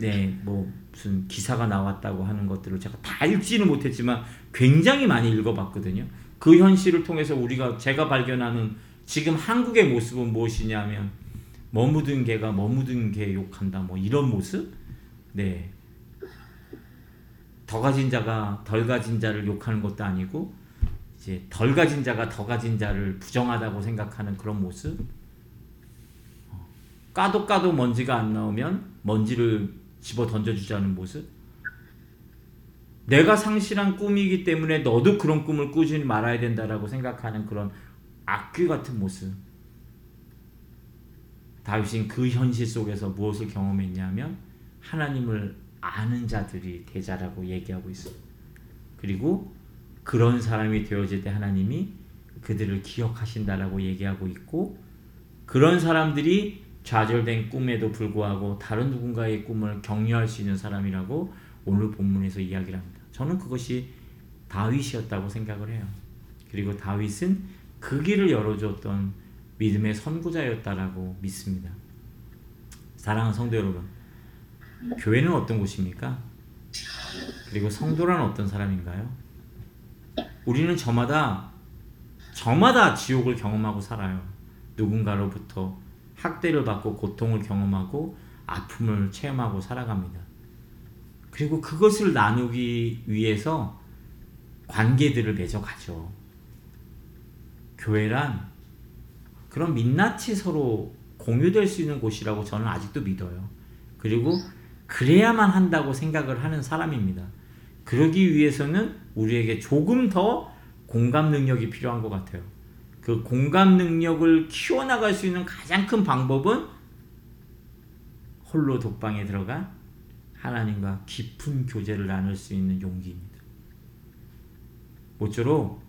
Speaker 1: 네뭐 무슨 기사가 나왔다고 하는 것들을 제가 다 읽지는 못했지만 굉장히 많이 읽어봤거든요. 그 현실을 통해서 우리가 제가 발견하는 지금 한국의 모습은 무엇이냐면 머무든 개가 머무든 개 욕한다 뭐 이런 모습 네. 더 가진 자가 덜 가진 자를 욕하는 것도 아니고 이제 덜 가진 자가 더 가진 자를 부정하다고 생각하는 그런 모습? 어, 까도 까도 먼지가 안 나오면 먼지를 집어 던져주자는 모습? 내가 상실한 꿈이기 때문에 너도 그런 꿈을 꾸지 말아야 된다라고 생각하는 그런 악귀 같은 모습? 다윗은 그 현실 속에서 무엇을 경험했냐면 하나님을 아는 자들이 대자라고 얘기하고 있어요. 그리고 그런 사람이 되어질 때 하나님이 그들을 기억하신다라고 얘기하고 있고 그런 사람들이 좌절된 꿈에도 불구하고 다른 누군가의 꿈을 격려할 수 있는 사람이라고 오늘 본문에서 이야기를 합니다. 저는 그것이 다윗이었다고 생각을 해요. 그리고 다윗은 그 길을 열어줬던 믿음의 선구자였다라고 믿습니다. 사랑하는 성도 여러분, 교회는 어떤 곳입니까? 그리고 성도란 어떤 사람인가요? 우리는 저마다 저마다 지옥을 경험하고 살아요. 누군가로부터 학대를 받고 고통을 경험하고 아픔을 체험하고 살아갑니다. 그리고 그것을 나누기 위해서 관계들을 맺어가죠. 교회란 그런 민낯이 서로 공유될 수 있는 곳이라고 저는 아직도 믿어요. 그리고 그래야만 한다고 생각을 하는 사람입니다. 그러기 위해서는 우리에게 조금 더 공감 능력이 필요한 것 같아요. 그 공감 능력을 키워나갈 수 있는 가장 큰 방법은 홀로 독방에 들어가 하나님과 깊은 교제를 나눌 수 있는 용기입니다. 모쪼록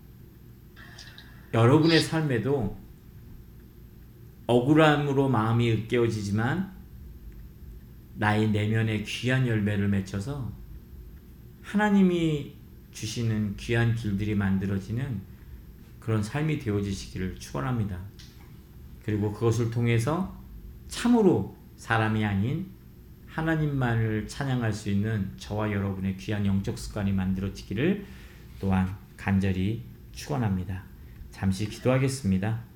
Speaker 1: 여러분의 삶에도 억울함으로 마음이 으깨어지지만 나의 내면에 귀한 열매를 맺혀서 하나님이 주시는 귀한 길들이 만들어지는 그런 삶이 되어지시기를 축원합니다. 그리고 그것을 통해서 참으로 사람이 아닌 하나님만을 찬양할 수 있는 저와 여러분의 귀한 영적 습관이 만들어지기를 또한 간절히 축원합니다. 잠시 기도하겠습니다.